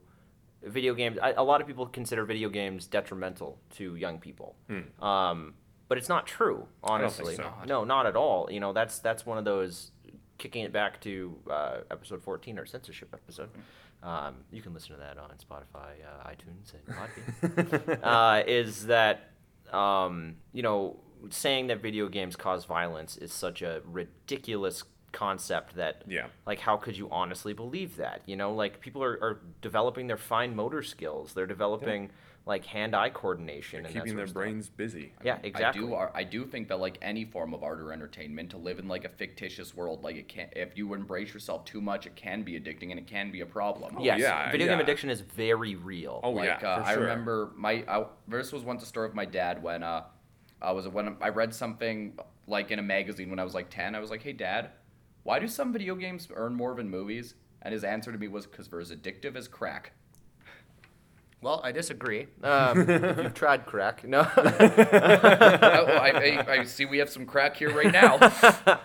video games. I, a lot of people consider video games detrimental to young people, um, but it's not true. Honestly, so. no, not at all. You know, that's that's one of those kicking it back to uh, episode fourteen, our censorship episode. Um, you can listen to that on Spotify, uh, iTunes, and Podbean. [laughs] uh, is that um, you know saying that video games cause violence is such a ridiculous concept that Yeah. like how could you honestly believe that you know like people are, are developing their fine motor skills they're developing like hand-eye coordination and keeping their of stuff. brains busy. yeah exactly I do. I do think that like any form of art or entertainment, to live in like a fictitious world, like it can. If you embrace yourself too much, it can be addicting and it can be a problem. yes yeah, video game addiction is very real Oh like yeah, uh, I sure. remember my I, this was once a story of my dad when uh I was when I read something like in a magazine when I was like ten. I was like, "Hey, Dad, why do some video games earn more than movies?" And his answer to me was, "Because they're as addictive as crack." well i disagree um, you've tried crack no [laughs] oh, I, I, I see we have some crack here right now. [coughs]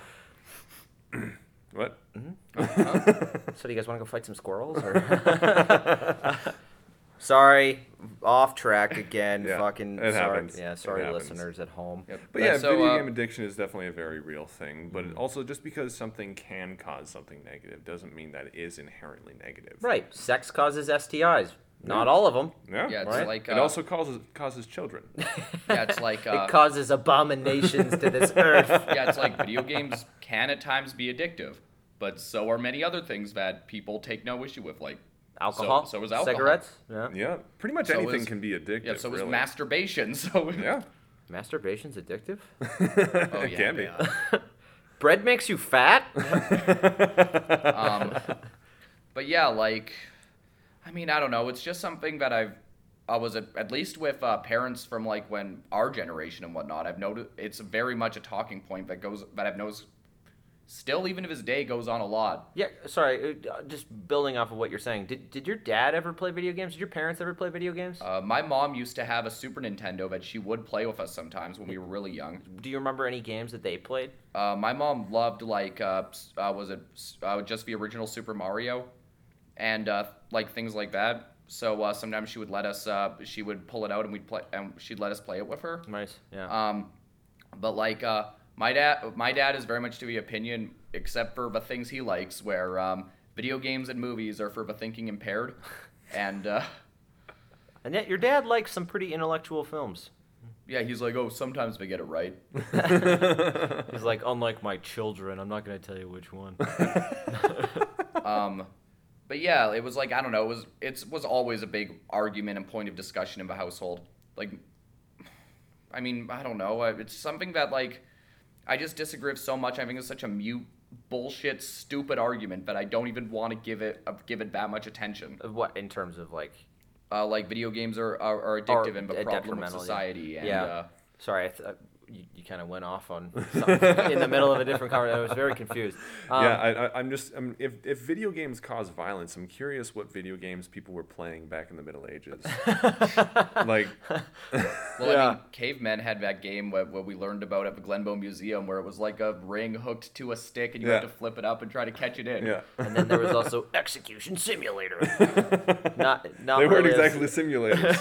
What? so do you guys want to go fight some squirrels or [laughs] [laughs] sorry off track again [laughs] Yeah, fucking it sorry happens. yeah It sorry happens. listeners at home Yep. But yeah, so, video uh, game addiction is definitely a very real thing. But also, just because something can cause something negative doesn't mean that it is inherently negative. right sex causes stis not all of them Yeah. Yeah, it's Right? like uh, it also causes causes children. [laughs] yeah, it's like uh, it causes abominations to this [laughs] earth yeah, it's like video games can at times be addictive, but so are many other things that people take no issue with, like alcohol So, so is alcohol. cigarettes yeah yeah, pretty much So anything is- can be addictive. Yeah, so is really. masturbation. [laughs] So Yeah, masturbation's addictive [laughs] oh, yeah, can be. [laughs] bread makes you fat Um, but yeah, like, I mean, I don't know. It's just something that I've, I was at, at least with uh, parents from like when our generation and whatnot. I've noticed it's very much a talking point that goes that I've noticed still even if his day goes on a lot. Yeah, sorry. uh, Just building off of what you're saying. Did did your dad ever play video games? Did your parents ever play video games? Uh, my mom used to have a Super Nintendo that she would play with us sometimes when we were really young. Do you remember any games that they played? Uh, my mom loved like uh, uh, was it uh, just the original Super Mario, and uh, like things like that. So uh, sometimes she would let us. Uh, she would pull it out and we'd play, and she'd let us play it with her. Nice. Yeah. Um, but like uh, my dad, my dad is very much to the opinion, except for the things he likes, where um, video games and movies are for the thinking impaired, [laughs] and uh, and yet your dad likes some pretty intellectual films. yeah, he's like, oh, sometimes they get it right. [laughs] He's like, unlike my children, I'm not gonna tell you which one. [laughs] Um, but yeah, it was like I don't know. It was it was always a big argument and point of discussion in the household. Like, I mean, I don't know. uh, It's something that like I just disagree with so much. I think it's such a mute, bullshit, stupid argument that I don't even want to give it uh, give it that much attention. what in terms of like? Uh, like video games are are, are addictive and a problem with detrimental, yeah. society. And, Yeah. Uh, Sorry, I th- uh, you, you kind of went off on something in the middle of a different conversation. I was very confused. Um, yeah, I, I, I'm just I'm, if if video games cause violence, I'm curious what video games people were playing back in the Middle Ages. [laughs] like, [laughs] Well, I mean, cavemen had that game where, where we learned about at the Glenbow Museum, where it was like a ring hooked to a stick, and you had to flip it up and try to catch it in. yeah, And then there was [laughs] also Execution Simulator. not not they weren't exactly simulators.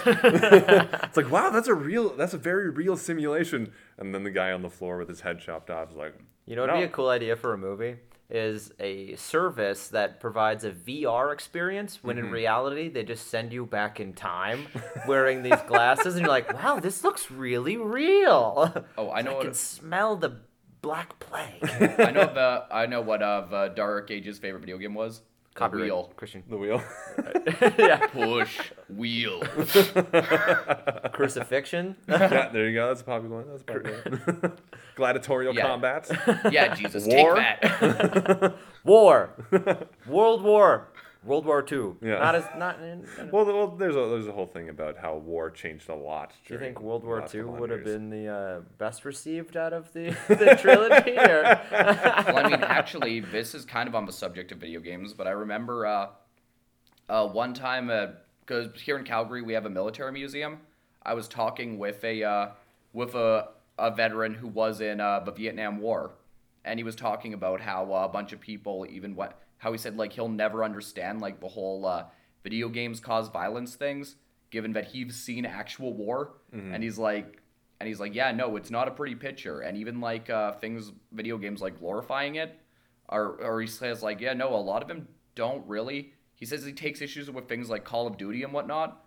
it's like, wow, that's a real, that's a very real simulation. And then the guy on the floor with his head chopped off is like, You know, what'd be a cool idea for a movie is a service that provides a VR experience when Mm-hmm. in reality they just send you back in time wearing these [laughs] glasses and you're like, wow, this looks really real. Oh, I know I what- can smell the black plague. [laughs] I know the I know what uh, the Dark Ages' favorite video game was. The Copyright, Wheel. Christian. the wheel. [laughs] yeah. Push wheel. [laughs] Crucifixion. [laughs] yeah, there you go. That's a popular one. That's a popular one. Gladiatorial Yeah. combats. Yeah, Jesus, War? take that. War. World War. World War Two. Yeah. Not as not. [laughs] In, Well, well, there's a there's a whole thing about how war changed a lot. do you think World War last Two would have been the uh, best received out of the, [laughs] the trilogy? Or? [laughs] well, I mean, actually, this is kind of on the subject of video games, but I remember uh, uh, one time, because here in Calgary we have a military museum. I was talking with a uh, with a, a veteran who was in uh, the Vietnam War, and he was talking about how uh, a bunch of people even went. How he said like he'll never understand like the whole uh, video games cause violence things, given that he's seen actual war, and he's like, and he's like, yeah, no, it's not a pretty picture, and even like uh, things, video games like glorifying it, or or he says like, yeah, no, a lot of them don't really. He says he takes issues with things like Call of Duty and whatnot.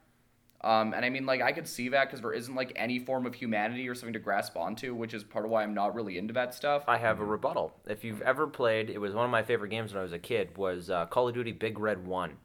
Um, and I mean, like, I could see that because there isn't like any form of humanity or something to grasp onto, which is part of why I'm not really into that stuff. I have a rebuttal. If you've ever played, it was one of my favorite games when I was a kid. Was uh, Call of Duty Big Red One.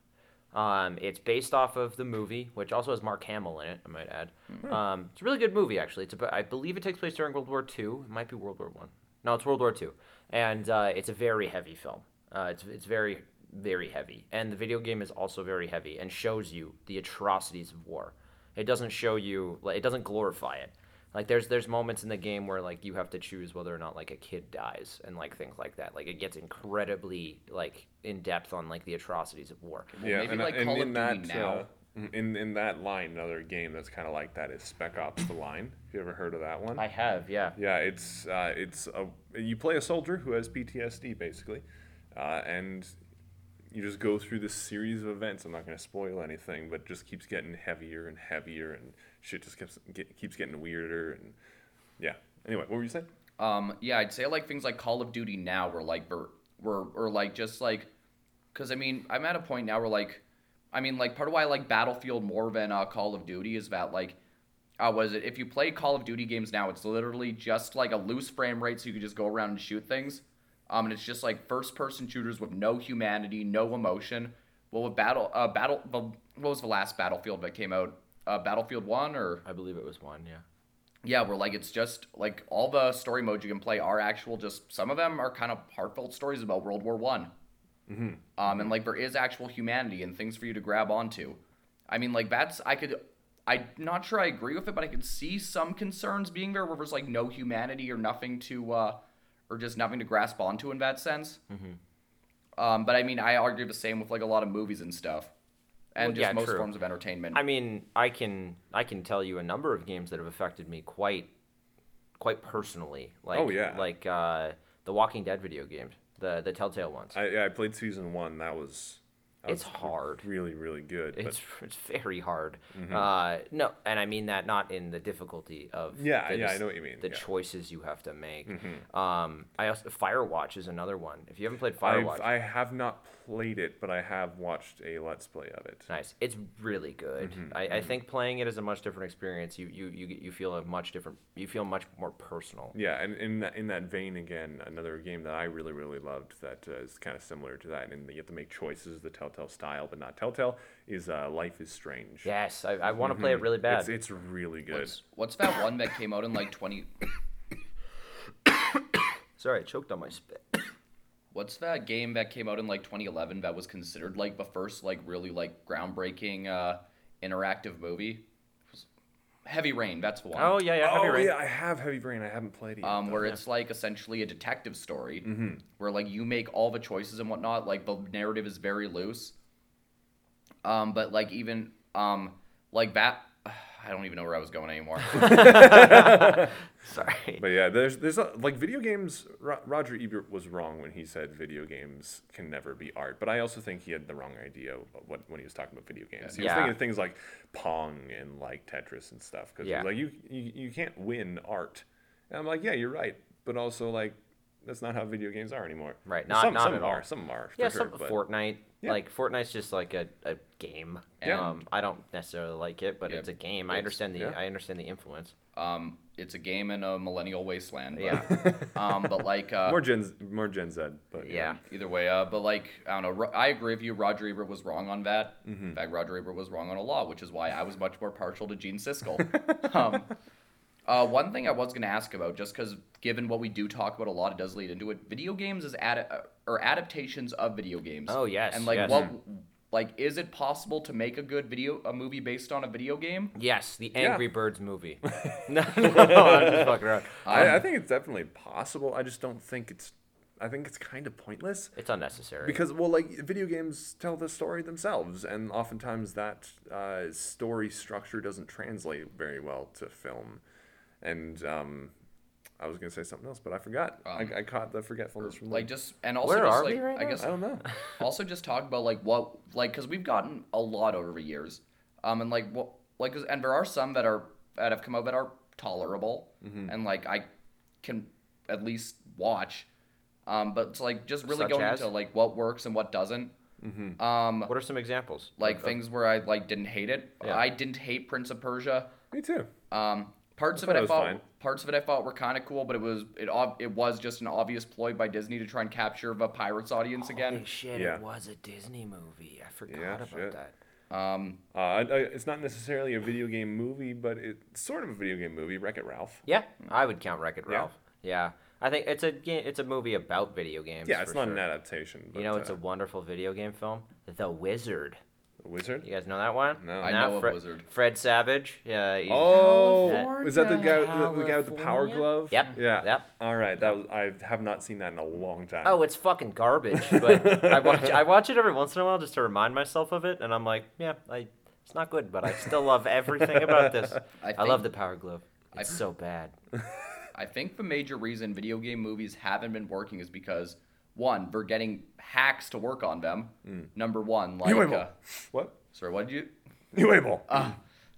Um, it's based off of the movie, which also has Mark Hamill in it. I might add. Um, it's a really good movie, actually. It's about, I believe it takes place during World War Two. It might be World War One. No, it's World War Two, and uh, it's a very heavy film. Uh, it's it's very very heavy, and the video game is also very heavy and shows you the atrocities of war. It doesn't show you like it doesn't glorify it. Like there's there's moments in the game where like you have to choose whether or not like a kid dies and like things like that. Like it gets incredibly like in depth on like the atrocities of war. yeah, maybe and, like and Call of in Duty that now. uh, in in that line, another game that's kind of like that is Spec Ops: The Line. Have you ever heard of that one? I have, yeah. Yeah, it's uh, it's a you play a soldier who has PTSD basically, uh, and you just go through this series of events. I'm not going to spoil anything, but just keeps getting heavier and heavier, and shit just keeps get, keeps getting weirder. And yeah. Anyway, what were you saying? Um, yeah, I'd say like things like Call of Duty now were like were were or like just like, because I mean I'm at a point now where like, I mean like part of why I like Battlefield more than uh, Call of Duty is that like, uh, was it if you play Call of Duty games now it's literally just like a loose frame rate so you can just go around and shoot things, um, and it's just like first person shooters with no humanity, no emotion. Well, with battle uh battle what was the last Battlefield that came out? Uh, Battlefield One or I believe it was one, yeah. yeah, where like it's just like all the story modes you can play are actual. Just some of them are kind of heartfelt stories about World War One. Um, and like there is actual humanity and things for you to grab onto. I mean, like that's I could. I'm not sure I agree with it, but I could see some concerns being there where there's like no humanity or nothing to, uh, or just nothing to grasp onto in that sense. Mm-hmm. Um, but I mean, I argue the same with like a lot of movies and stuff, and Well, just yeah, most true. forms of entertainment. I mean, I can I can tell you a number of games that have affected me quite quite personally. Like Oh, yeah. like uh, the Walking Dead video games, the the Telltale ones. I, yeah, I played season one. That was. It's hard. Really, really good. It's but it's very hard. Mm-hmm. Uh, no, and I mean that not in the difficulty of Yeah, the yeah, I know what you mean, The yeah. Mm-hmm. choices you have to make. Um, I also Firewatch is another one. If you haven't played I've, Firewatch, I have not played it, but I have watched a let's play of it. Nice. It's really good. Mm-hmm, I, I think playing it is a much different experience. You you you you feel a much different. You feel much more personal. Yeah, and in that, in that vein again, another game that I really really loved that uh, is kind of similar to that, and you have to make choices the Telltale style, but not Telltale, is uh, Life is Strange. Yes, I, I want to play it really bad. It's it's really good. what's, what's that one that came out in like twenty? [coughs] Sorry, I choked on my spit. What's that game that came out in like 2011 that was considered like the first like really like groundbreaking uh, interactive movie? Heavy Rain. That's the one. Oh yeah, yeah. Heavy oh Rain. yeah, I have Heavy Rain. I haven't played it. Yet, um, though. where it's like essentially a detective story Mm-hmm. where like you make all the choices and whatnot like the narrative is very loose um but like even um like that i don't even know where i was going anymore [laughs] [laughs] Sorry. But yeah, there's there's a, like video games. Ro- Roger Ebert was wrong when he said video games can never be art. But I also think he had the wrong idea what when he was talking about video games. He was Yeah. thinking of things like Pong and like Tetris and stuff. Because Yeah. like you, you you can't win art. And I'm like, yeah, you're right. But also like that's not how video games are anymore. Right, not- some, not some at are. all. Some are. yeah, for some sure, but Fortnite. Yeah. Like Fortnite's just like a, a game. Yeah. Um, I don't necessarily like it, but Yeah, it's a game. I understand the yeah. I understand the influence. um it's a game in a millennial wasteland but, Yeah. [laughs] um but like uh more Gen Z- more Gen Z. But Yeah. either way uh but like i don't know Ro- i agree with you roger ebert was wrong on that Mm-hmm. in fact roger ebert was wrong on a lot which is why i was much more partial to gene siskel [laughs] um uh, one thing I was going to ask about, just because given what we do talk about a lot, it does lead into it. Video games is ad- uh, or adaptations of video games. Oh, yes, and like yes. what, like is it possible to make a good video a movie based on a video game? Yes, the Yeah. Angry Birds movie. [laughs] [laughs] no, no, I'm just [laughs] fucking around. I, I think it's definitely possible. I just don't think it's. I think it's kind of pointless. It's unnecessary. Because well, like video games tell the story themselves, and oftentimes that uh, story structure doesn't translate very well to film. And um, I was gonna say something else, but I forgot. Um, I, I caught the forgetfulness from Like the- just and also Where just are like we right I now? guess I don't know. [laughs] also just talk about like what like because we've gotten a lot over the years um and like what like 'cause- and there are some that are that have come out that are tolerable Mm-hmm. and like i can at least watch um but it's like just really Such going as? into like what works and what doesn't Mm-hmm. um what are some examples? like of- things where i like didn't hate it Yeah. i didn't hate prince of persia Me too. um, parts I of it I thought fine. parts of it I thought were kind of cool, but it was it ob- it was just an obvious ploy by Disney to try and capture the pirates audience again. Holy shit! Yeah. It was a Disney movie. I forgot Yeah, about shit. that. Um, Uh, I, I, it's not necessarily a video game movie, but it's sort of a video game movie. Wreck It Ralph. Yeah, I would count Wreck It Yeah. Ralph. Yeah, I think it's a ga- it's a movie about video games. Yeah, it's for not sure. an adaptation. But, You know, it's uh, a wonderful video game film, The Wizard. A wizard. You guys know that one? No. I Now know of Fred, Wizard. Fred Savage. Yeah. he's- Oh, is that the guy, the, the guy with the power California? glove? Yep, Yeah. yep. All right. That was. I have not seen that in a long time. Oh, it's fucking garbage. But I watch I watch it every once in a while just to remind myself of it, and I'm like, yeah, I it's not good, but I still love everything about this. [laughs] I I, love the think- power glove. It's so bad. [laughs] I think the major reason video game movies haven't been working is because one, we're getting hacks to work on them. Number one, like New uh, What? sorry, what did you? Uwe Boll.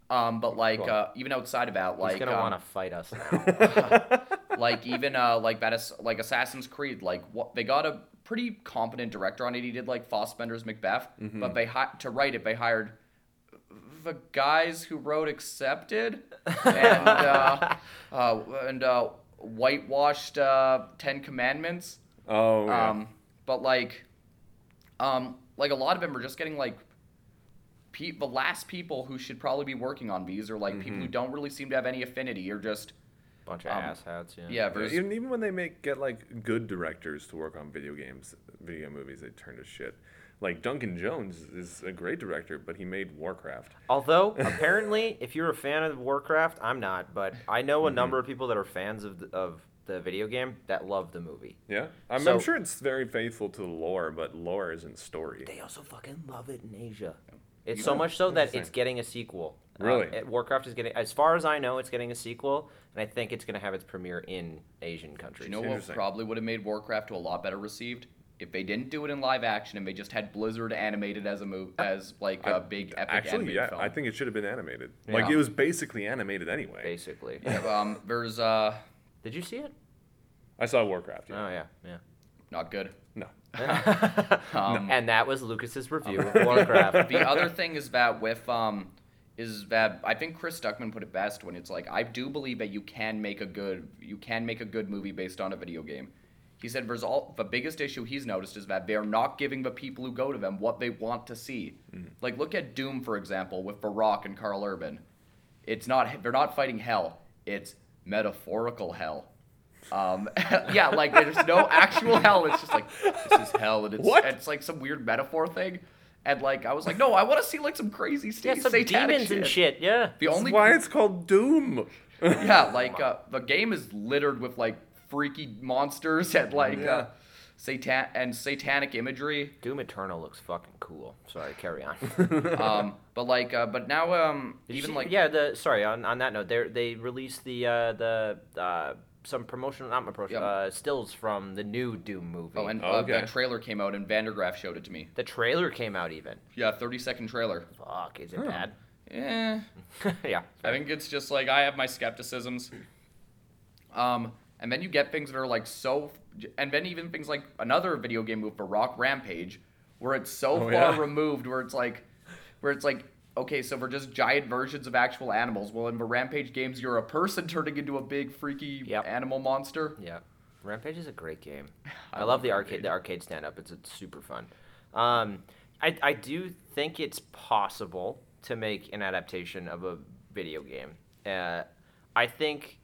Um, but like Go on. uh, even outside of that, like He's gonna um, want to fight us now. [laughs] like even uh like that is like Assassin's Creed like what they got a pretty competent director on it. He did like Fassbender's Macbeth, Mm-hmm. but they hi- to write it they hired the guys who wrote Accepted and uh, [laughs] uh, and uh, whitewashed uh, Ten Commandments. Oh. Yeah. Um, but like, um, like a lot of them are just getting like. Pe- the last people who should probably be working on these are like people Mm-hmm. who don't really seem to have any affinity or just Bunch of Um, asshats. Yeah. yeah, Yeah, there's even even when they make get like good directors to work on video games, video movies, they turn to shit. Like Duncan Jones is a great director, but he made Warcraft. Although [laughs] apparently, if you're a fan of Warcraft, I'm not, but I know Mm-hmm. a number of people that are fans of of the video game that love the movie. Yeah, I'm, So- I'm sure it's very faithful to the lore, but lore isn't story. They also fucking love it in Asia. It's so much so that it's getting a sequel. Um, Really? it- Warcraft is getting, as far as I know, it's getting a sequel, and I think it's going to have its premiere in Asian countries. You know what probably would have made Warcraft a lot better received if they didn't do it in live action and they just had Blizzard animated as a move as like a big epic Actually, animated yeah, film. I think it should have been animated. Like it was basically animated anyway. basically. yeah, um, there's uh, Did you see it? I saw Warcraft. Yeah. Oh yeah, yeah. not good. No. [laughs] Um, [laughs] and that was Lucas's review of [laughs] Warcraft. the other thing is that with um is that I think Chris Stuckman put it best when it's like I do believe that you can make a good you can make a good movie based on a video game. He said there's all the biggest issue he's noticed is that they're not giving the people who go to them what they want to see. Like look at Doom for example with The Rock and Karl Urban. It's not they're not fighting hell. It's metaphorical hell. Um, [laughs] yeah, like there's no actual hell. It's just like this is hell, and it's What? it's like some weird metaphor thing. And like I was like, no, I want to see like some crazy yeah, some demons and shit. Yeah. The That's only why it's called Doom. yeah, [laughs] like uh, the game is littered with like freaky monsters and like Yeah. uh, satan and satanic imagery. Doom Eternal looks fucking cool. Sorry, carry on. [laughs] Um, but like, uh, but now um, Did even see- like yeah, the sorry on, on that note, they they released the uh, the uh, some promotional not promotion Yep. uh, stills from the new Doom movie. oh, and Oh, uh, okay. that trailer came out and Vandergraaf showed it to me. the trailer came out even. Yeah, thirty second trailer. Fuck, is it bad? Eh. [laughs] yeah. I think it's just like I have my skepticisms. Um, and then you get things that are like so, and then even things like another video game move for Rock Rampage, where it's so Oh, far yeah. removed, where it's like, where it's like, okay, so we're just giant versions of actual animals. Well, in the Rampage games, you're a person [laughs] turning into a big freaky Yep. animal monster. Yeah, Rampage is a great game. [laughs] I I, love love the arcade. The arcade stand up. It's, it's super fun. Um, I I do think it's possible to make an adaptation of a video game. Uh, I think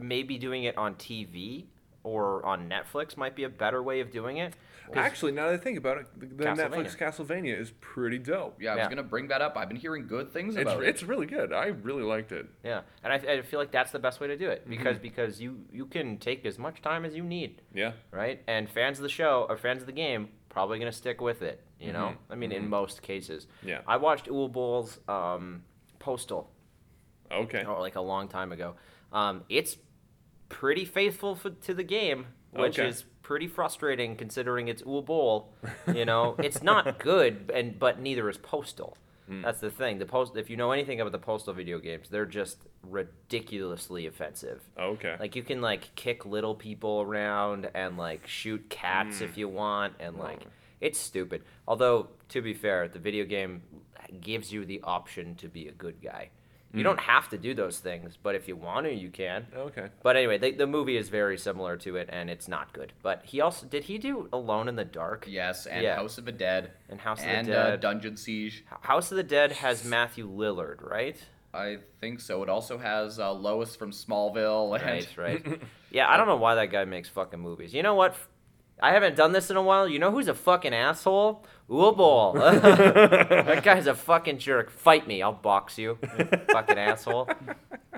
maybe doing it on TV or on Netflix might be a better way of doing it. Actually, now that I think about it, the, the Castlevania. Netflix Castlevania is pretty dope. Yeah, I was Yeah. gonna bring that up. I've been hearing good things It's, about it. it's really good. I really liked it. Yeah, and I, I feel like that's the best way to do it Mm-hmm. because because you you can take as much time as you need. Yeah. right? And fans of the show or fans of the game probably gonna stick with it. You know, Mhm, I mean, in most cases. Yeah. I watched Uwe Boll's um, Postal, Okay. oh, like a long time ago. Um, it's pretty faithful for, to the game, which Okay. is pretty frustrating considering it's Uwe Boll. You know, [laughs] it's not good, and but neither is Postal. Hmm. That's the thing. The post, if you know anything about the Postal video games, they're just ridiculously offensive. Okay. Like you can like kick little people around and like shoot cats if you want and like it's stupid. Although to be fair, the video game gives you the option to be a good guy. You don't have to do those things, but if you want to, you can. okay. But anyway, the, the movie is very similar to it, and it's not good. But he also did he do Alone in the Dark yes, and Yeah. House of the Dead and House of and the Dead. And uh, Dungeon Siege. House of the Dead has Matthew Lillard, right? I think so. It also has uh, Lois from Smallville. And Right, right. [laughs] yeah, I don't know why that guy makes fucking movies. You know what? I haven't done this in a while. You know who's a fucking asshole? Uwe Boll. [laughs] that guy's a fucking jerk. Fight me. I'll box you. you [laughs] fucking asshole.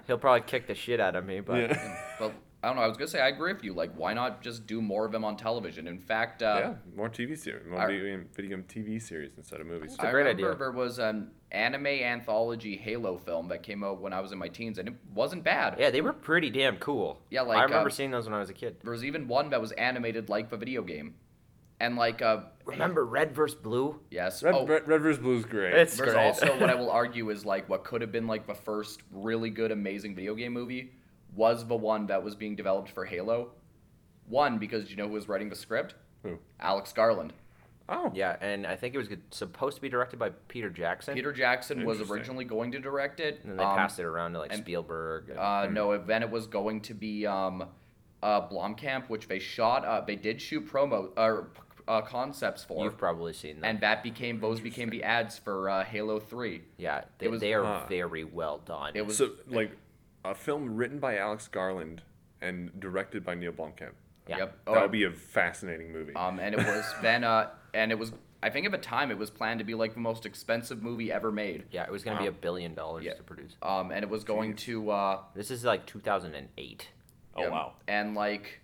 He'll probably kick the shit out of me, but Yeah. Well, I don't know. I was gonna say I agree with you. Like, why not just do more of them on television? In fact, uh, yeah. More TV series. More I- video game, video TV series instead of movies. a I great remember idea. there was an anime anthology Halo film that came out when I was in my teens, and it wasn't bad. yeah, they were pretty damn cool. Yeah, like, I remember uh, seeing those when I was a kid. There was even one that was animated like the video game, and like, uh, Remember Red vs. Blue? yes, Red, oh, Red, Red vs. Blue is great. It's there's great. also what I will [laughs] argue is like what could have been like the first really good, amazing video game movie was the one that was being developed for Halo. One because you know who was writing the script? Who? Alex Garland. Oh. Yeah, and I think it was supposed to be directed by Peter Jackson. Peter Jackson was originally going to direct it. and then they um, passed it around to like and- Spielberg. and- Uh, no, then it was going to be um, uh, Blomkamp, which they shot. Uh, they did shoot promo or uh, concepts for, You've probably seen that. and that became those became the ads for uh, Halo Three. yeah, they, was- they are Huh. very well done. It was So, like, a film written by Alex Garland and directed by Neill Blomkamp. Yeah. Yep. That Oh, would be a fascinating movie. Um, and it was then, uh, and it was. I think at the time it was planned to be like the most expensive movie ever made. Yeah, it was going to be a billion dollars Yeah. to produce. Um, and it was going to. Uh, This is like 2008. Oh, Yeah. wow. And like,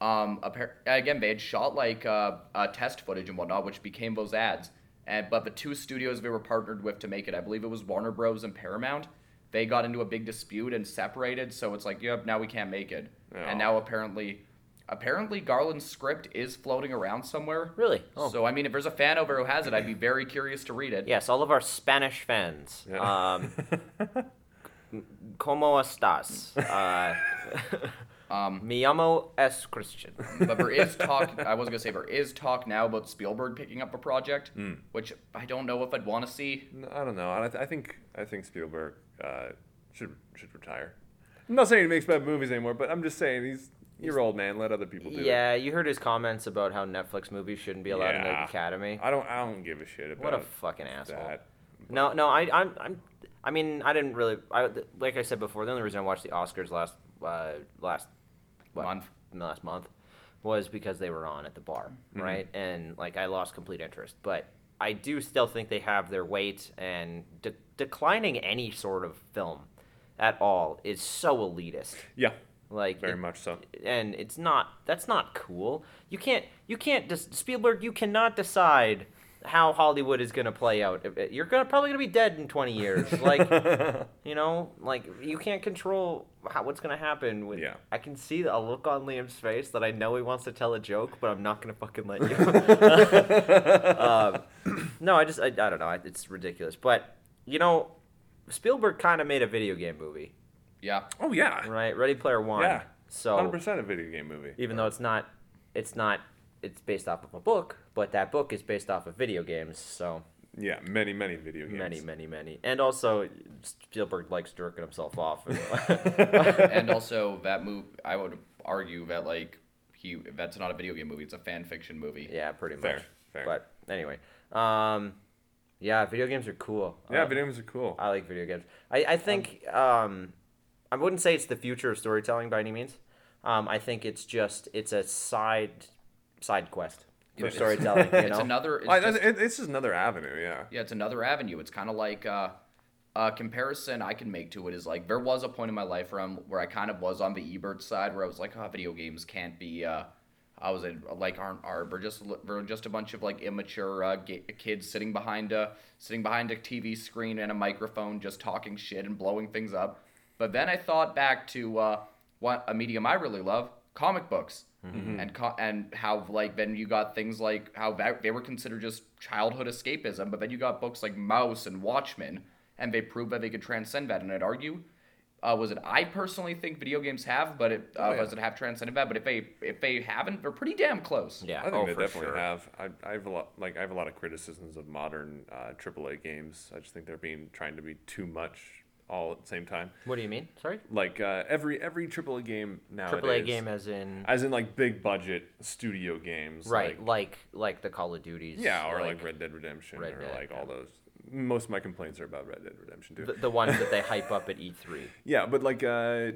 um, appar- again, they had shot like uh, uh, test footage and whatnot, which became those ads. And but the two studios they were partnered with to make it, I believe it was Warner Bros. and Paramount. They got into a big dispute and separated, so it's like, yep, now we can't make it. Oh. And now apparently, apparently Garland's script is floating around somewhere. Really? Oh. So I mean, if there's a fan over who has it, I'd be very curious to read it. Yes, all of our Spanish fans. Yeah. Um, ¿Cómo estás? Uh, Um, [laughs] me llamo es Christian. but there is talk. I was gonna say there is talk now about Spielberg picking up a project, Hmm. which I don't know if I'd want to see. No, I don't know. I, th- I think I think Spielberg uh, should should retire. I'm not saying he makes bad movies anymore, but I'm just saying he's you're old man. Let other people do it. Yeah, you heard his comments about how Netflix movies shouldn't be allowed in the Yeah. Academy. I don't I don't give a shit about What a fucking asshole. that. No, no, I, I'm, I'm, I mean, I didn't really. I like I said before. The only reason I watched the Oscars last, uh, last what, Month. last month, was because they were on at the bar, Mm-hmm. right? And like I lost complete interest. But I do still think they have their weight, and de- declining any sort of film at all is so elitist. Yeah, Like very it- much so. and it's not that's not cool. You can't you can't dis- spielberg you cannot decide how hollywood is going to play out. You're gonna probably going to be dead in 20 years. [laughs] Like you know like you can't control how, what's going to happen with Yeah. i can see a look on liam's face that i know he wants to tell a joke but i'm not going to fucking let you. [laughs] Um, no i just I, I don't know it's ridiculous. But you know spielberg kind of made a video game movie Yeah. Oh yeah, right ready player one yeah. so hundred percent a video game movie. even though it's not it's not it's based off of a book but that book is based off of video games so Yeah, many many video games. many many many and also spielberg likes jerking himself off [laughs] and also that move, I would argue that like he that's not a video game movie; it's a fan fiction movie. yeah pretty much Fair, fair. but anyway um yeah video games are cool Yeah, Uh, video games are cool. i like video games i i think um i wouldn't say it's the future of storytelling by any means um i think it's just it's a side side quest for It's- storytelling you [laughs] It's know another. It's I- just- it- it's just another avenue. Yeah. yeah, it's another avenue. It's kind of like uh, a comparison I can make to it is like there was a point in my life where I'm where I kind of was on the Ebert side where I was like, oh, video games can't be. Uh, I was in, like aren't are we're just we're just a bunch of like immature uh, ga- kids sitting behind a sitting behind a TV screen and a microphone just talking shit and blowing things up. But then I thought back to uh, what a medium I really love, comic books. And co- and how like then you got things like how that they were considered just childhood escapism, but then you got books like Maus and Watchmen, and they proved that they could transcend that. And I'd argue, uh, was it I personally think video games have, but it uh, Oh, yeah. does it have transcended that? But if they if they haven't, they're pretty damn close. yeah I think oh, they definitely sure. have. I, I have a lot like I have a lot of criticisms of modern uh, AAA games. I just think they're being trying to be too much all at the same time. what do you mean sorry Like uh, every every AAA game nowadays. AAA game as in as in like big budget studio games. right, Like, like like the Call of Duties. yeah, or like, Red Dead Redemption, Red or Dead, like yeah. all those. Most of my complaints are about Red Dead Redemption too. the, the ones that they hype up at E E3. [laughs] Yeah, but like uh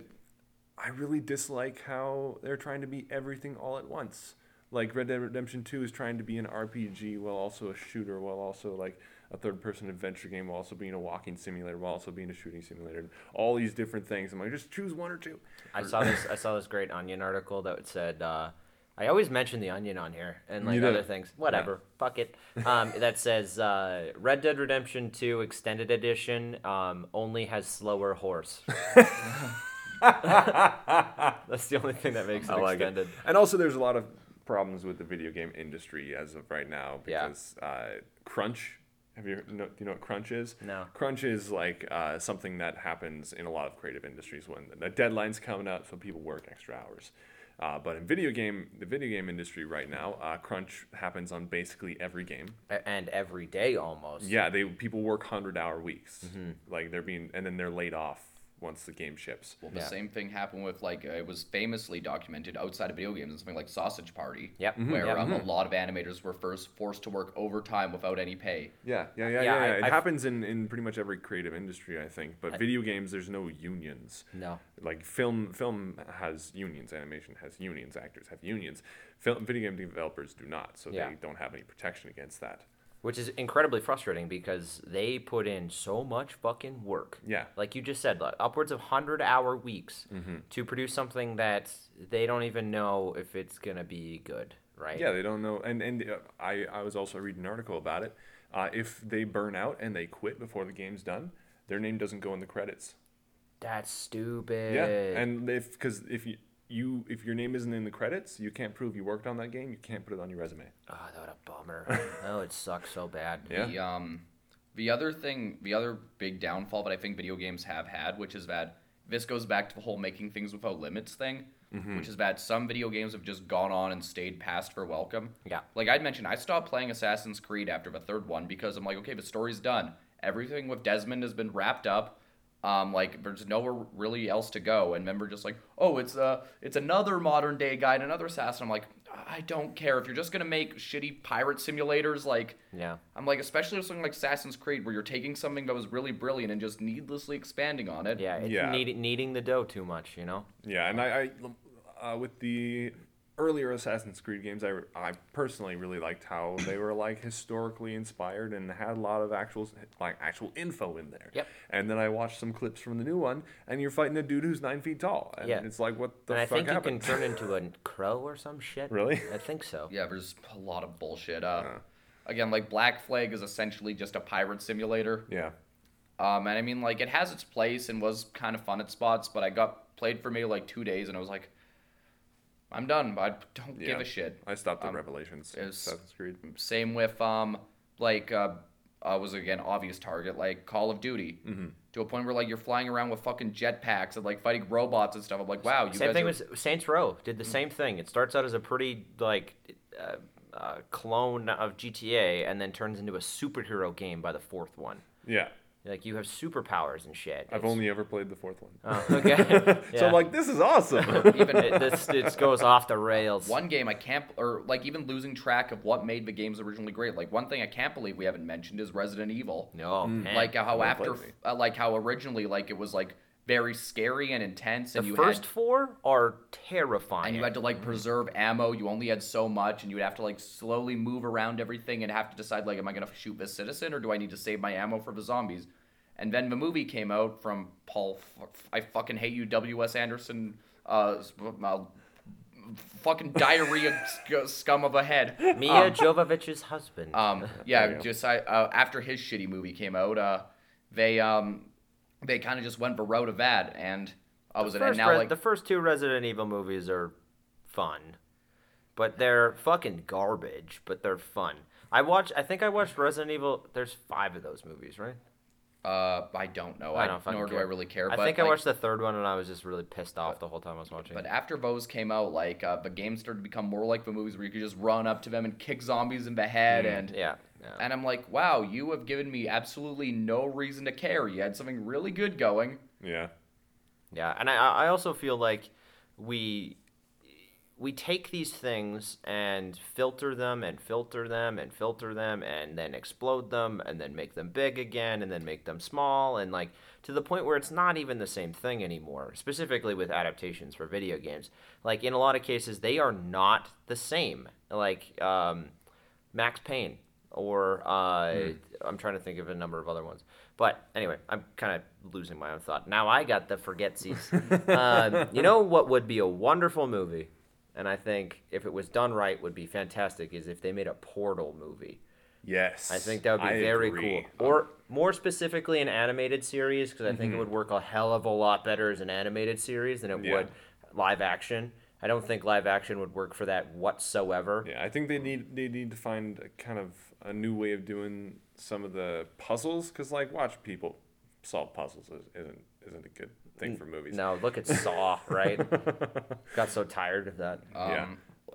I really dislike how they're trying to be everything all at once. Like Red Dead Redemption 2 is trying to be an RPG while also a shooter, while also like a third person adventure game, while also being a walking simulator, while also being a shooting simulator. and All these different things. I'm like, just choose one or two. I saw this. I saw this great Onion article that said. Uh, I always mention the Onion on here and like You other things. Whatever, fuck it. Um, [laughs] that says uh, Red Dead Redemption 2 Extended Edition um, only has slower horse. [laughs] [laughs] That's the only thing that makes it I like extended. it. And also, there's a lot of problems with the video game industry as of right now Yeah. because uh, crunch. Have you know? Do you know what crunch is? No. Crunch is like uh, something that happens in a lot of creative industries when the deadline's coming up, so people work extra hours. Uh, but in video game, the video game industry right now, uh, crunch happens on basically every game. And every day almost. Yeah, they people work hundred hour weeks, Mm-hmm. like they're being, and then they're laid off once the game ships. Well, the Yeah. same thing happened with like uh, it was famously documented outside of video games in something like Sausage Party. Yep. Mhm. Where Yep. um, a lot of animators were first forced to work overtime without any pay. Yeah, yeah, yeah, Yeah, yeah. I- it I've- happens in, in pretty much every creative industry, I think. But video games, there's no unions. No. Like film, film has unions. Animation has unions. Actors have unions. Film, video game developers do not, so Yeah. they don't have any protection against that. Which is incredibly frustrating because they put in so much fucking work. Yeah. Like you just said, like, upwards of 100 hour weeks Mm-hmm. to produce something that they don't even know if it's going to be good, right? Yeah, they don't know. And and uh, I I was also reading an article about it. Uh, if they burn out and they quit before the game's done, their name doesn't go in the credits. That's stupid. Yeah, and if because if you you if your name isn't in the credits, you can't prove you worked on that game. You can't put it on your resume. Oh, that would a bummer. oh, it sucks so bad. Yeah. The um, the other thing, the other big downfall that I think video games have had, which is that this goes back to the whole making things without limits thing, which is that some video games have just gone on and stayed past for welcome. Yeah. Like I'd mentioned, I stopped playing Assassin's Creed after the third one because I'm like, okay, the story's done. Everything with Desmond has been wrapped up. Um, like there's nowhere really else to go. And then we're just like, oh, it's uh, it's another modern day guy and another assassin. I'm like, I don't care if you're just gonna make shitty pirate simulators. Like, Yeah. I'm like, especially with something like Assassin's Creed, where you're taking something that was really brilliant and just needlessly expanding on it. Yeah, it's Yeah. Need, needing the dough too much, you know? Yeah, and I, I uh, with the earlier Assassin's Creed games, I, I personally really liked how they were like historically inspired and had a lot of actual like actual info in there. Yep. And then I watched some clips from the new one, and you're fighting a dude who's nine feet tall, and Yeah. it's like, what the and I fuck think happened? you can turn into a crow or some shit. Really? I think so. [laughs] Yeah, there's a lot of bullshit. Uh, Again, like Black Flag is essentially just a pirate simulator. yeah. Um, and I mean, like, it has its place and was kind of fun at spots, but I got played for me like two days and I was like, I'm done. I don't give a shit. I stopped at Um, Revelations. Assassin's Creed. Same with um like uh, uh was again obvious target like Call of Duty Mm-hmm. to a point where like you're flying around with fucking jetpacks and like fighting robots and stuff. I'm like, wow, you Same thing are- with Saints Row. Did the same thing. It starts out as a pretty like uh, uh, clone of GTA, and then turns into a superhero game by the fourth one. Yeah. Like you have superpowers and shit. I've It's- only ever played the fourth one. Oh, okay. [laughs] So I'm like, this is awesome. [laughs] even it, this it goes off the rails. one game I can't or like even losing track of what made the games originally great. Like one thing I can't believe we haven't mentioned is Resident Evil. No, man. Like how Well after uh, like how originally like it was like very scary and intense the and you first had four are terrifying. and you had to like preserve ammo. You only had so much, and you would have to like slowly move around everything and have to decide like, am I gonna shoot this citizen or do I need to save my ammo for the zombies? And then the movie came out from Paul. F- I fucking hate you, W. S. Anderson. Uh, uh, fucking diarrhea [laughs] sc- scum of a head. Mia Jovovich's husband. Um, [laughs] yeah, just I, uh, after his shitty movie came out, uh, they um, they kind of just went the road of that, and I was and now Re- like the first two Resident Evil movies are fun, but they're fucking garbage. But they're fun. I watched. I think I watched Resident Evil. There's five of those movies, right? Uh, I don't know, I I, don't fucking nor do. I really care. I but, think I like, watched the third one and I was just really pissed off the whole time I was watching. But it. after those came out, like uh, the games started to become more like the movies where you could just run up to them and kick zombies in the head, and Mm, yeah, yeah. and I'm like, wow, you have given me absolutely no reason to care. You had something really good going. yeah. Yeah, and I I also feel like we we take these things and filter them and filter them and filter them and then explode them and then make them big again and then make them small and like to the point where it's not even the same thing anymore specifically with adaptations for video games. Like in a lot of cases they are not the same. Like um, max payne or uh, i'm trying to think of a number of other ones. But anyway i'm kind of losing my own thought. Now i got the forgetsies [laughs] um, you know what would be a wonderful movie and I think if it was done right, would be fantastic. Is if they made a Portal movie. Yes. I think that would be I very agree. cool. Or more specifically, an animated series, because I think Mm-hmm. it would work a hell of a lot better as an animated series than it Yeah. would live action. I don't think live action would work for that whatsoever. Yeah, I think they need they need to find a kind of a new way of doing some of the puzzles because like watch people solve puzzles isn't isn't a good thing for movies. No, look at Saw, right? [laughs] Got so tired of that. Um, Yeah.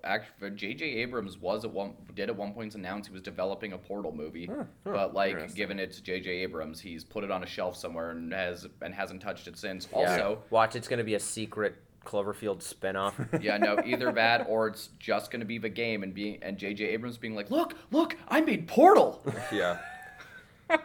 Actually, J.J. Abrams was at one did at one point announce he was developing a Portal movie, but like given it's J.J. Abrams, he's put it on a shelf somewhere and has and hasn't touched it since. Yeah. Also, watch. It's gonna be a secret Cloverfield spinoff. [laughs] yeah, no, either that or it's just gonna be the game and being and J.J. Abrams being like, look, look, I made Portal. yeah. [laughs]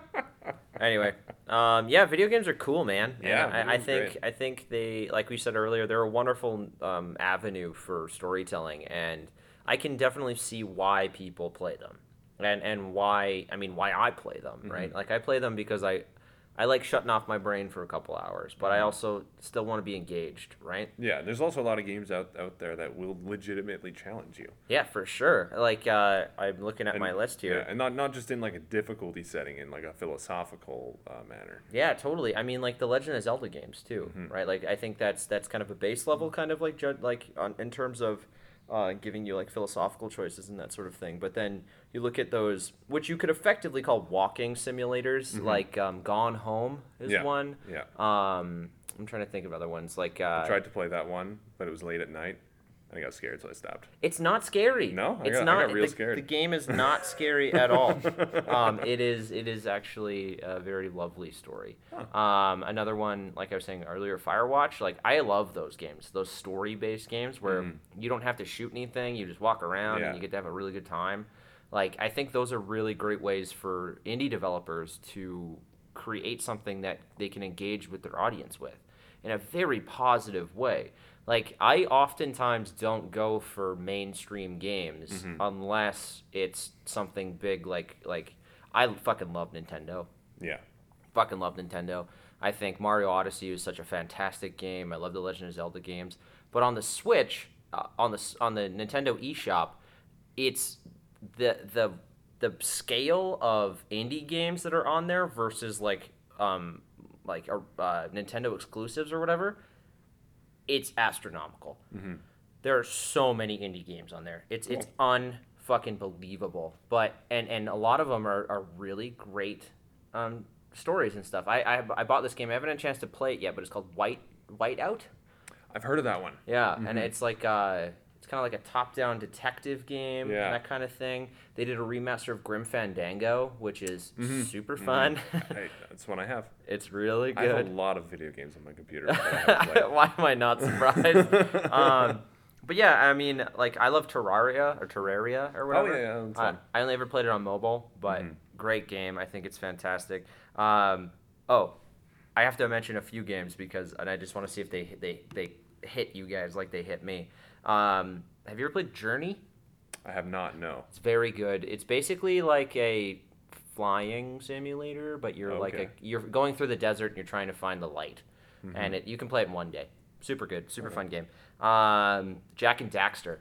anyway, um, yeah, video games are cool, man. Yeah, I, I think great. I think they, like we said earlier, they're a wonderful um, avenue for storytelling, and I can definitely see why people play them. and and why I mean why I play them, right? Like I play them because I I like shutting off my brain for a couple hours, but I also still want to be engaged, right? Yeah, there's also a lot of games out, out there that will legitimately challenge you. Yeah, for sure. Like uh, I'm looking at And- my list here. Yeah, and not not just in like a difficulty setting, in like a philosophical uh, manner. Yeah, totally. I mean, like the Legend of Zelda games too, right? Like I think that's that's kind of a base level, kind of like like on, in terms of uh, giving you like philosophical choices and that sort of thing. But then you look at those, which you could effectively call walking simulators, like um, Gone Home is Yeah, one. yeah. Um, I'm trying to think of other ones. Like uh, I tried to play that one, but it was late at night. I got scared, so I stopped. It's not scary. No? I it's got- I not. got real the, scared. The game is not scary at all. [laughs] um, it is. It is actually a very lovely story. Um, another one, like I was saying earlier, Firewatch. Like I love those games. Those story-based games where you don't have to shoot anything. You just walk around Mm. Yeah. and you get to have a really good time. Like I think those are really great ways for indie developers to create something that they can engage with their audience with in a very positive way. Like I oftentimes don't go for mainstream games Mm-hmm. unless it's something big like like I fucking love Nintendo. Yeah. Fucking love Nintendo. I think Mario Odyssey is such a fantastic game. I love the Legend of Zelda games. But on the Switch, uh, on the on the Nintendo eShop, it's the the the scale of indie games that are on there versus like um like uh, uh, Nintendo exclusives or whatever. It's astronomical. There are so many indie games on there. It's it's unfucking believable. But and and a lot of them are, are really great um, stories and stuff. I, I I bought this game. I haven't had a chance to play it yet, but it's called White Whiteout. I've heard of that one. Yeah, and it's like uh, it's kind of like a top-down detective game, Yeah. that kind of thing. They did a remaster of Grim Fandango, which is Mm-hmm. super [laughs] fun. Hey, that's one I have. it's really good. I have a lot of video games on my computer. I. [laughs] Why am I not surprised? [laughs] um, but yeah, I mean, like I love Terraria or Terraria or whatever. Oh, yeah, I, fun. I only ever played it on mobile, but Mm-hmm. great game. I think it's fantastic. Um, oh, I have to mention a few games because, and I just want to see if they they they hit you guys like they hit me. Um, have you ever played Journey? I have not. No. It's very good. It's basically like a flying simulator, but you're like a you're going through the desert and you're trying to find the light, and it, you can play it in one day. Super good, super fun game. Um, Jak and Daxter.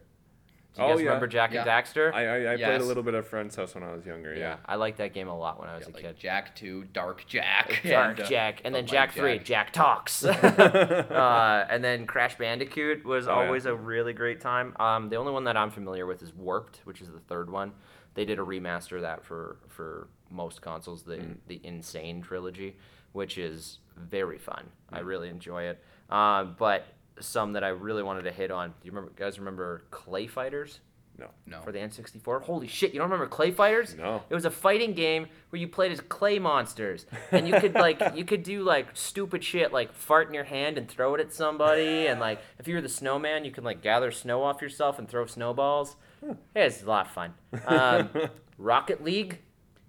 Do you Oh, guys yeah. remember Jak and Daxter? I I, I played a little bit at friend's house when I was younger. Yeah. I liked that game a lot when I was Yeah, a like kid. Jak Two, Dark Jak, Dark and, uh, Jack, and then Light Jak Three, Jack. Jack Talks, [laughs] [laughs] uh, and then Crash Bandicoot was Oh, yeah. always a really great time. Um, the only one that I'm familiar with is Warped, which is the third one. They did a remaster of that for for most consoles, the Mm. the N. Sane trilogy, which is very fun. I Mm. really enjoy it. Um, but some that I really wanted to hit on. Do you remember, guys? Remember Clay Fighters? No. No. for the N64. Holy shit, you don't remember Clay Fighters? No. It was a fighting game where you played as clay monsters. And you could like [laughs] you could do like stupid shit like fart in your hand and throw it at somebody and like if you were the snowman, you could like gather snow off yourself and throw snowballs. Yeah, it's a lot of fun. Um, [laughs] Rocket League.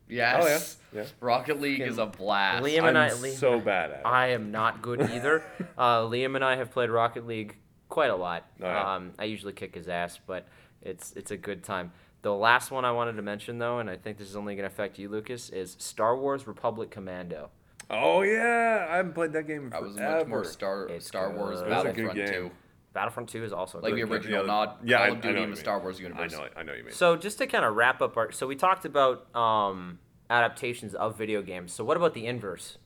Yes. Oh, yeah, yeah. Rocket League is a blast. Liam I'm and I so bad at it. I am not good either. [laughs] uh, Liam and I have played Rocket League quite a lot. Oh, yeah. um, I usually kick his ass, but it's it's a good time. The last one I wanted to mention, though, and I think this is only going to affect you, Lucas, is Star Wars Republic Commando. oh yeah, I haven't played that game in I was much more Star It's Star Wars good. It was a good Battlefront game. 2. Battlefront 2 is also Like great the game. original, not yeah, Call I- of Duty know in the Star Wars universe. I know. I know you mean. So just to kind of wrap up our, so we talked about um, adaptations of video games. So what about the inverse?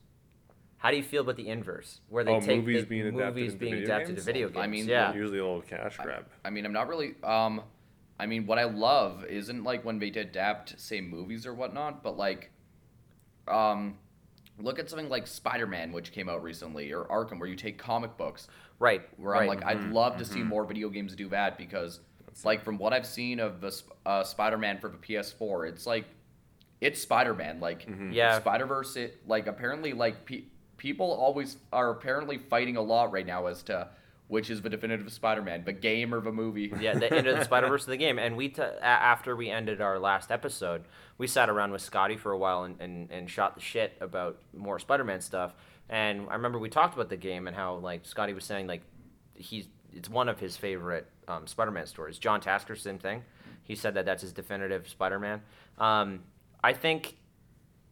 How do you feel about the inverse, where they Oh, take movies the being adapted movies into being video adapted games? to video games? I mean, yeah, Usually a little cash grab. I mean, I'm not really. Um, I mean, what I love isn't like when they adapt, say, movies or whatnot, but like, um, look at something like Spider-Man, which came out recently, or Arkham, where you take comic books. right. Where right. I'm like, I'd mm-hmm. love to see mm-hmm. more video games do that because, like, from what I've seen of the uh, Spider-Man for the PS4, it's like, it's Spider-Man. Like, mm-hmm. Yeah. Spider-Verse. It like apparently like pe- people always are apparently fighting a lot right now as to which is the definitive Spider-Man, the game or the movie. [laughs] yeah, the end of the Spider Verse of the game. And we, t- after we ended our last episode, we sat around with Scotty for a while and, and, and shot the shit about more Spider Man stuff. And I remember we talked about the game and how like Scotty was saying like he's it's one of his favorite um, Spider Man stories. John Tasker, same thing. He said that that's his definitive Spider-Man. Um, I think,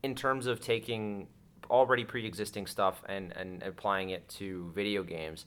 in terms of taking already pre-existing stuff and, and applying it to video games,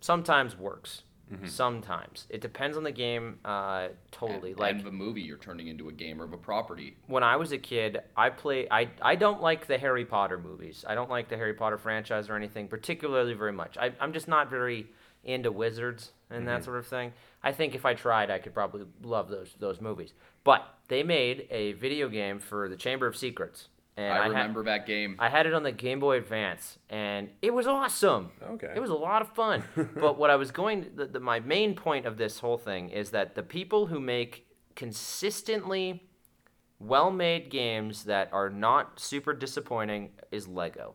sometimes works. Sometimes it depends on the game. Uh, totally. And, like and the movie you're turning into a game or of a property. when I was a kid, I play. I I don't like the Harry Potter movies. I don't like the Harry Potter franchise or anything particularly very much. I, I'm just not very into wizards and that sort of thing. I think if I tried, I could probably love those those movies. But they made a video game for the Chamber of Secrets, and I I, remember that game. I had it on the Game Boy Advance, and it was awesome. Okay. It was a lot of fun. [laughs] but what I was going, the, the, my main point of this whole thing is that the people who make consistently well-made games that are not super disappointing is Lego.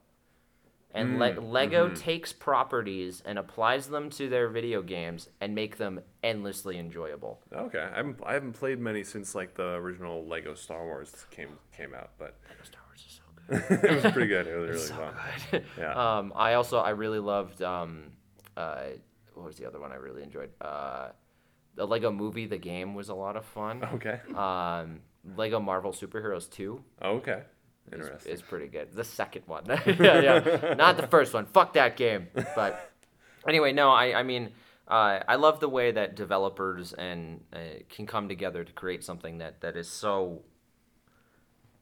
And mm, Le- Lego mm-hmm. takes properties and applies them to their video games and make them endlessly enjoyable. Okay, I haven't, I haven't played many since like the original Lego Star Wars came came out, but [laughs] it was pretty good. [laughs] It was really so fun. good. Yeah. [laughs] Um, I also I really loved um, uh, what was the other one I really enjoyed? Uh, the Lego Movie, the game was a lot of fun. Okay. Um, Lego Marvel Superheroes Two Okay. is, Interesting. is pretty good. The second one, yeah, yeah, not the first one. Fuck that game. But anyway, no, I I mean. Uh, I love the way that developers and uh, can come together to create something that, that is so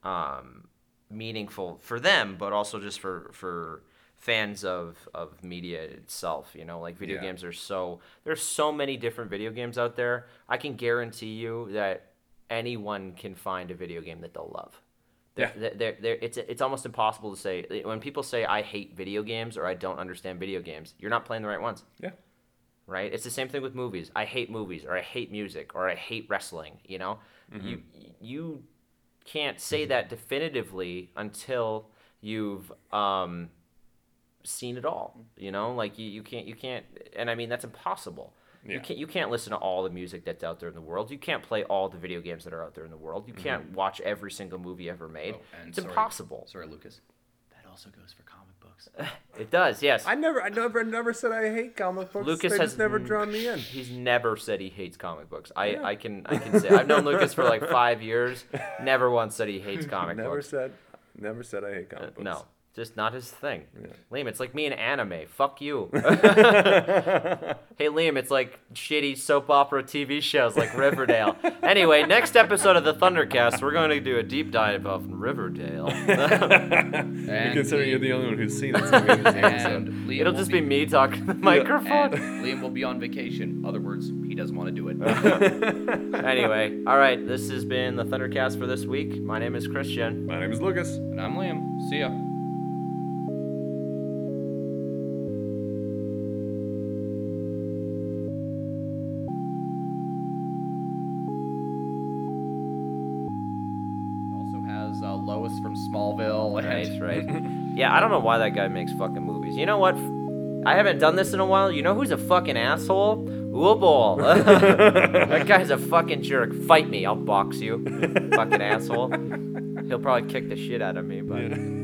um, meaningful for them, but also just for for fans of of media itself. You know, like video Yeah. games are so there's so many different video games out there. I can guarantee you that anyone can find a video game that they'll love. They're, Yeah. they're, they're, it's it's almost impossible to say when people say I hate video games or I don't understand video games. You're not playing the right ones Yeah. right? It's the same thing with movies. I hate movies, or I hate music, or I hate wrestling. You know, mm-hmm. you you can't say that definitively until you've um, seen it all. You know, like you, you can't you can't, and I mean that's impossible. You can't you can't listen to all the music that's out there in the world. You can't play all the video games that are out there in the world. You can't watch every single movie ever made. Oh, and it's sorry- impossible. Sorry, Lucas. That also goes for comic books. [laughs] It does, yes. I never, I never, never said I hate comic books. Lucas they has never drawn me in. He's never said he hates comic books. I, Yeah. I can I can say I've known Lucas for like five years. [laughs] Never once said he hates comic Never books. said, never said I hate Uh, comic books. no, just not his thing. Liam, it's like me and anime. Fuck you. [laughs] [laughs] hey Liam, it's like shitty soap opera TV shows like Riverdale. anyway, next episode of the Thundercast, we're going to do a deep dive of Riverdale. [laughs] And Considering you're the only one who's seen it, so maybe it's the episode. and Liam It'll will just be me talking to the microphone. And Liam will be on vacation. Other words, he doesn't want to do it. anyway, all right, this has been the Thundercast for this week. My name is Christian. My name is Lucas. and I'm Liam. See ya. Yeah, I don't know why that guy makes fucking movies. You know what? I haven't done this in a while. You know who's a fucking asshole? Uwe Boll. [laughs] that guy's a fucking jerk. Fight me. I'll box you. fucking asshole. He'll probably kick the shit out of me, but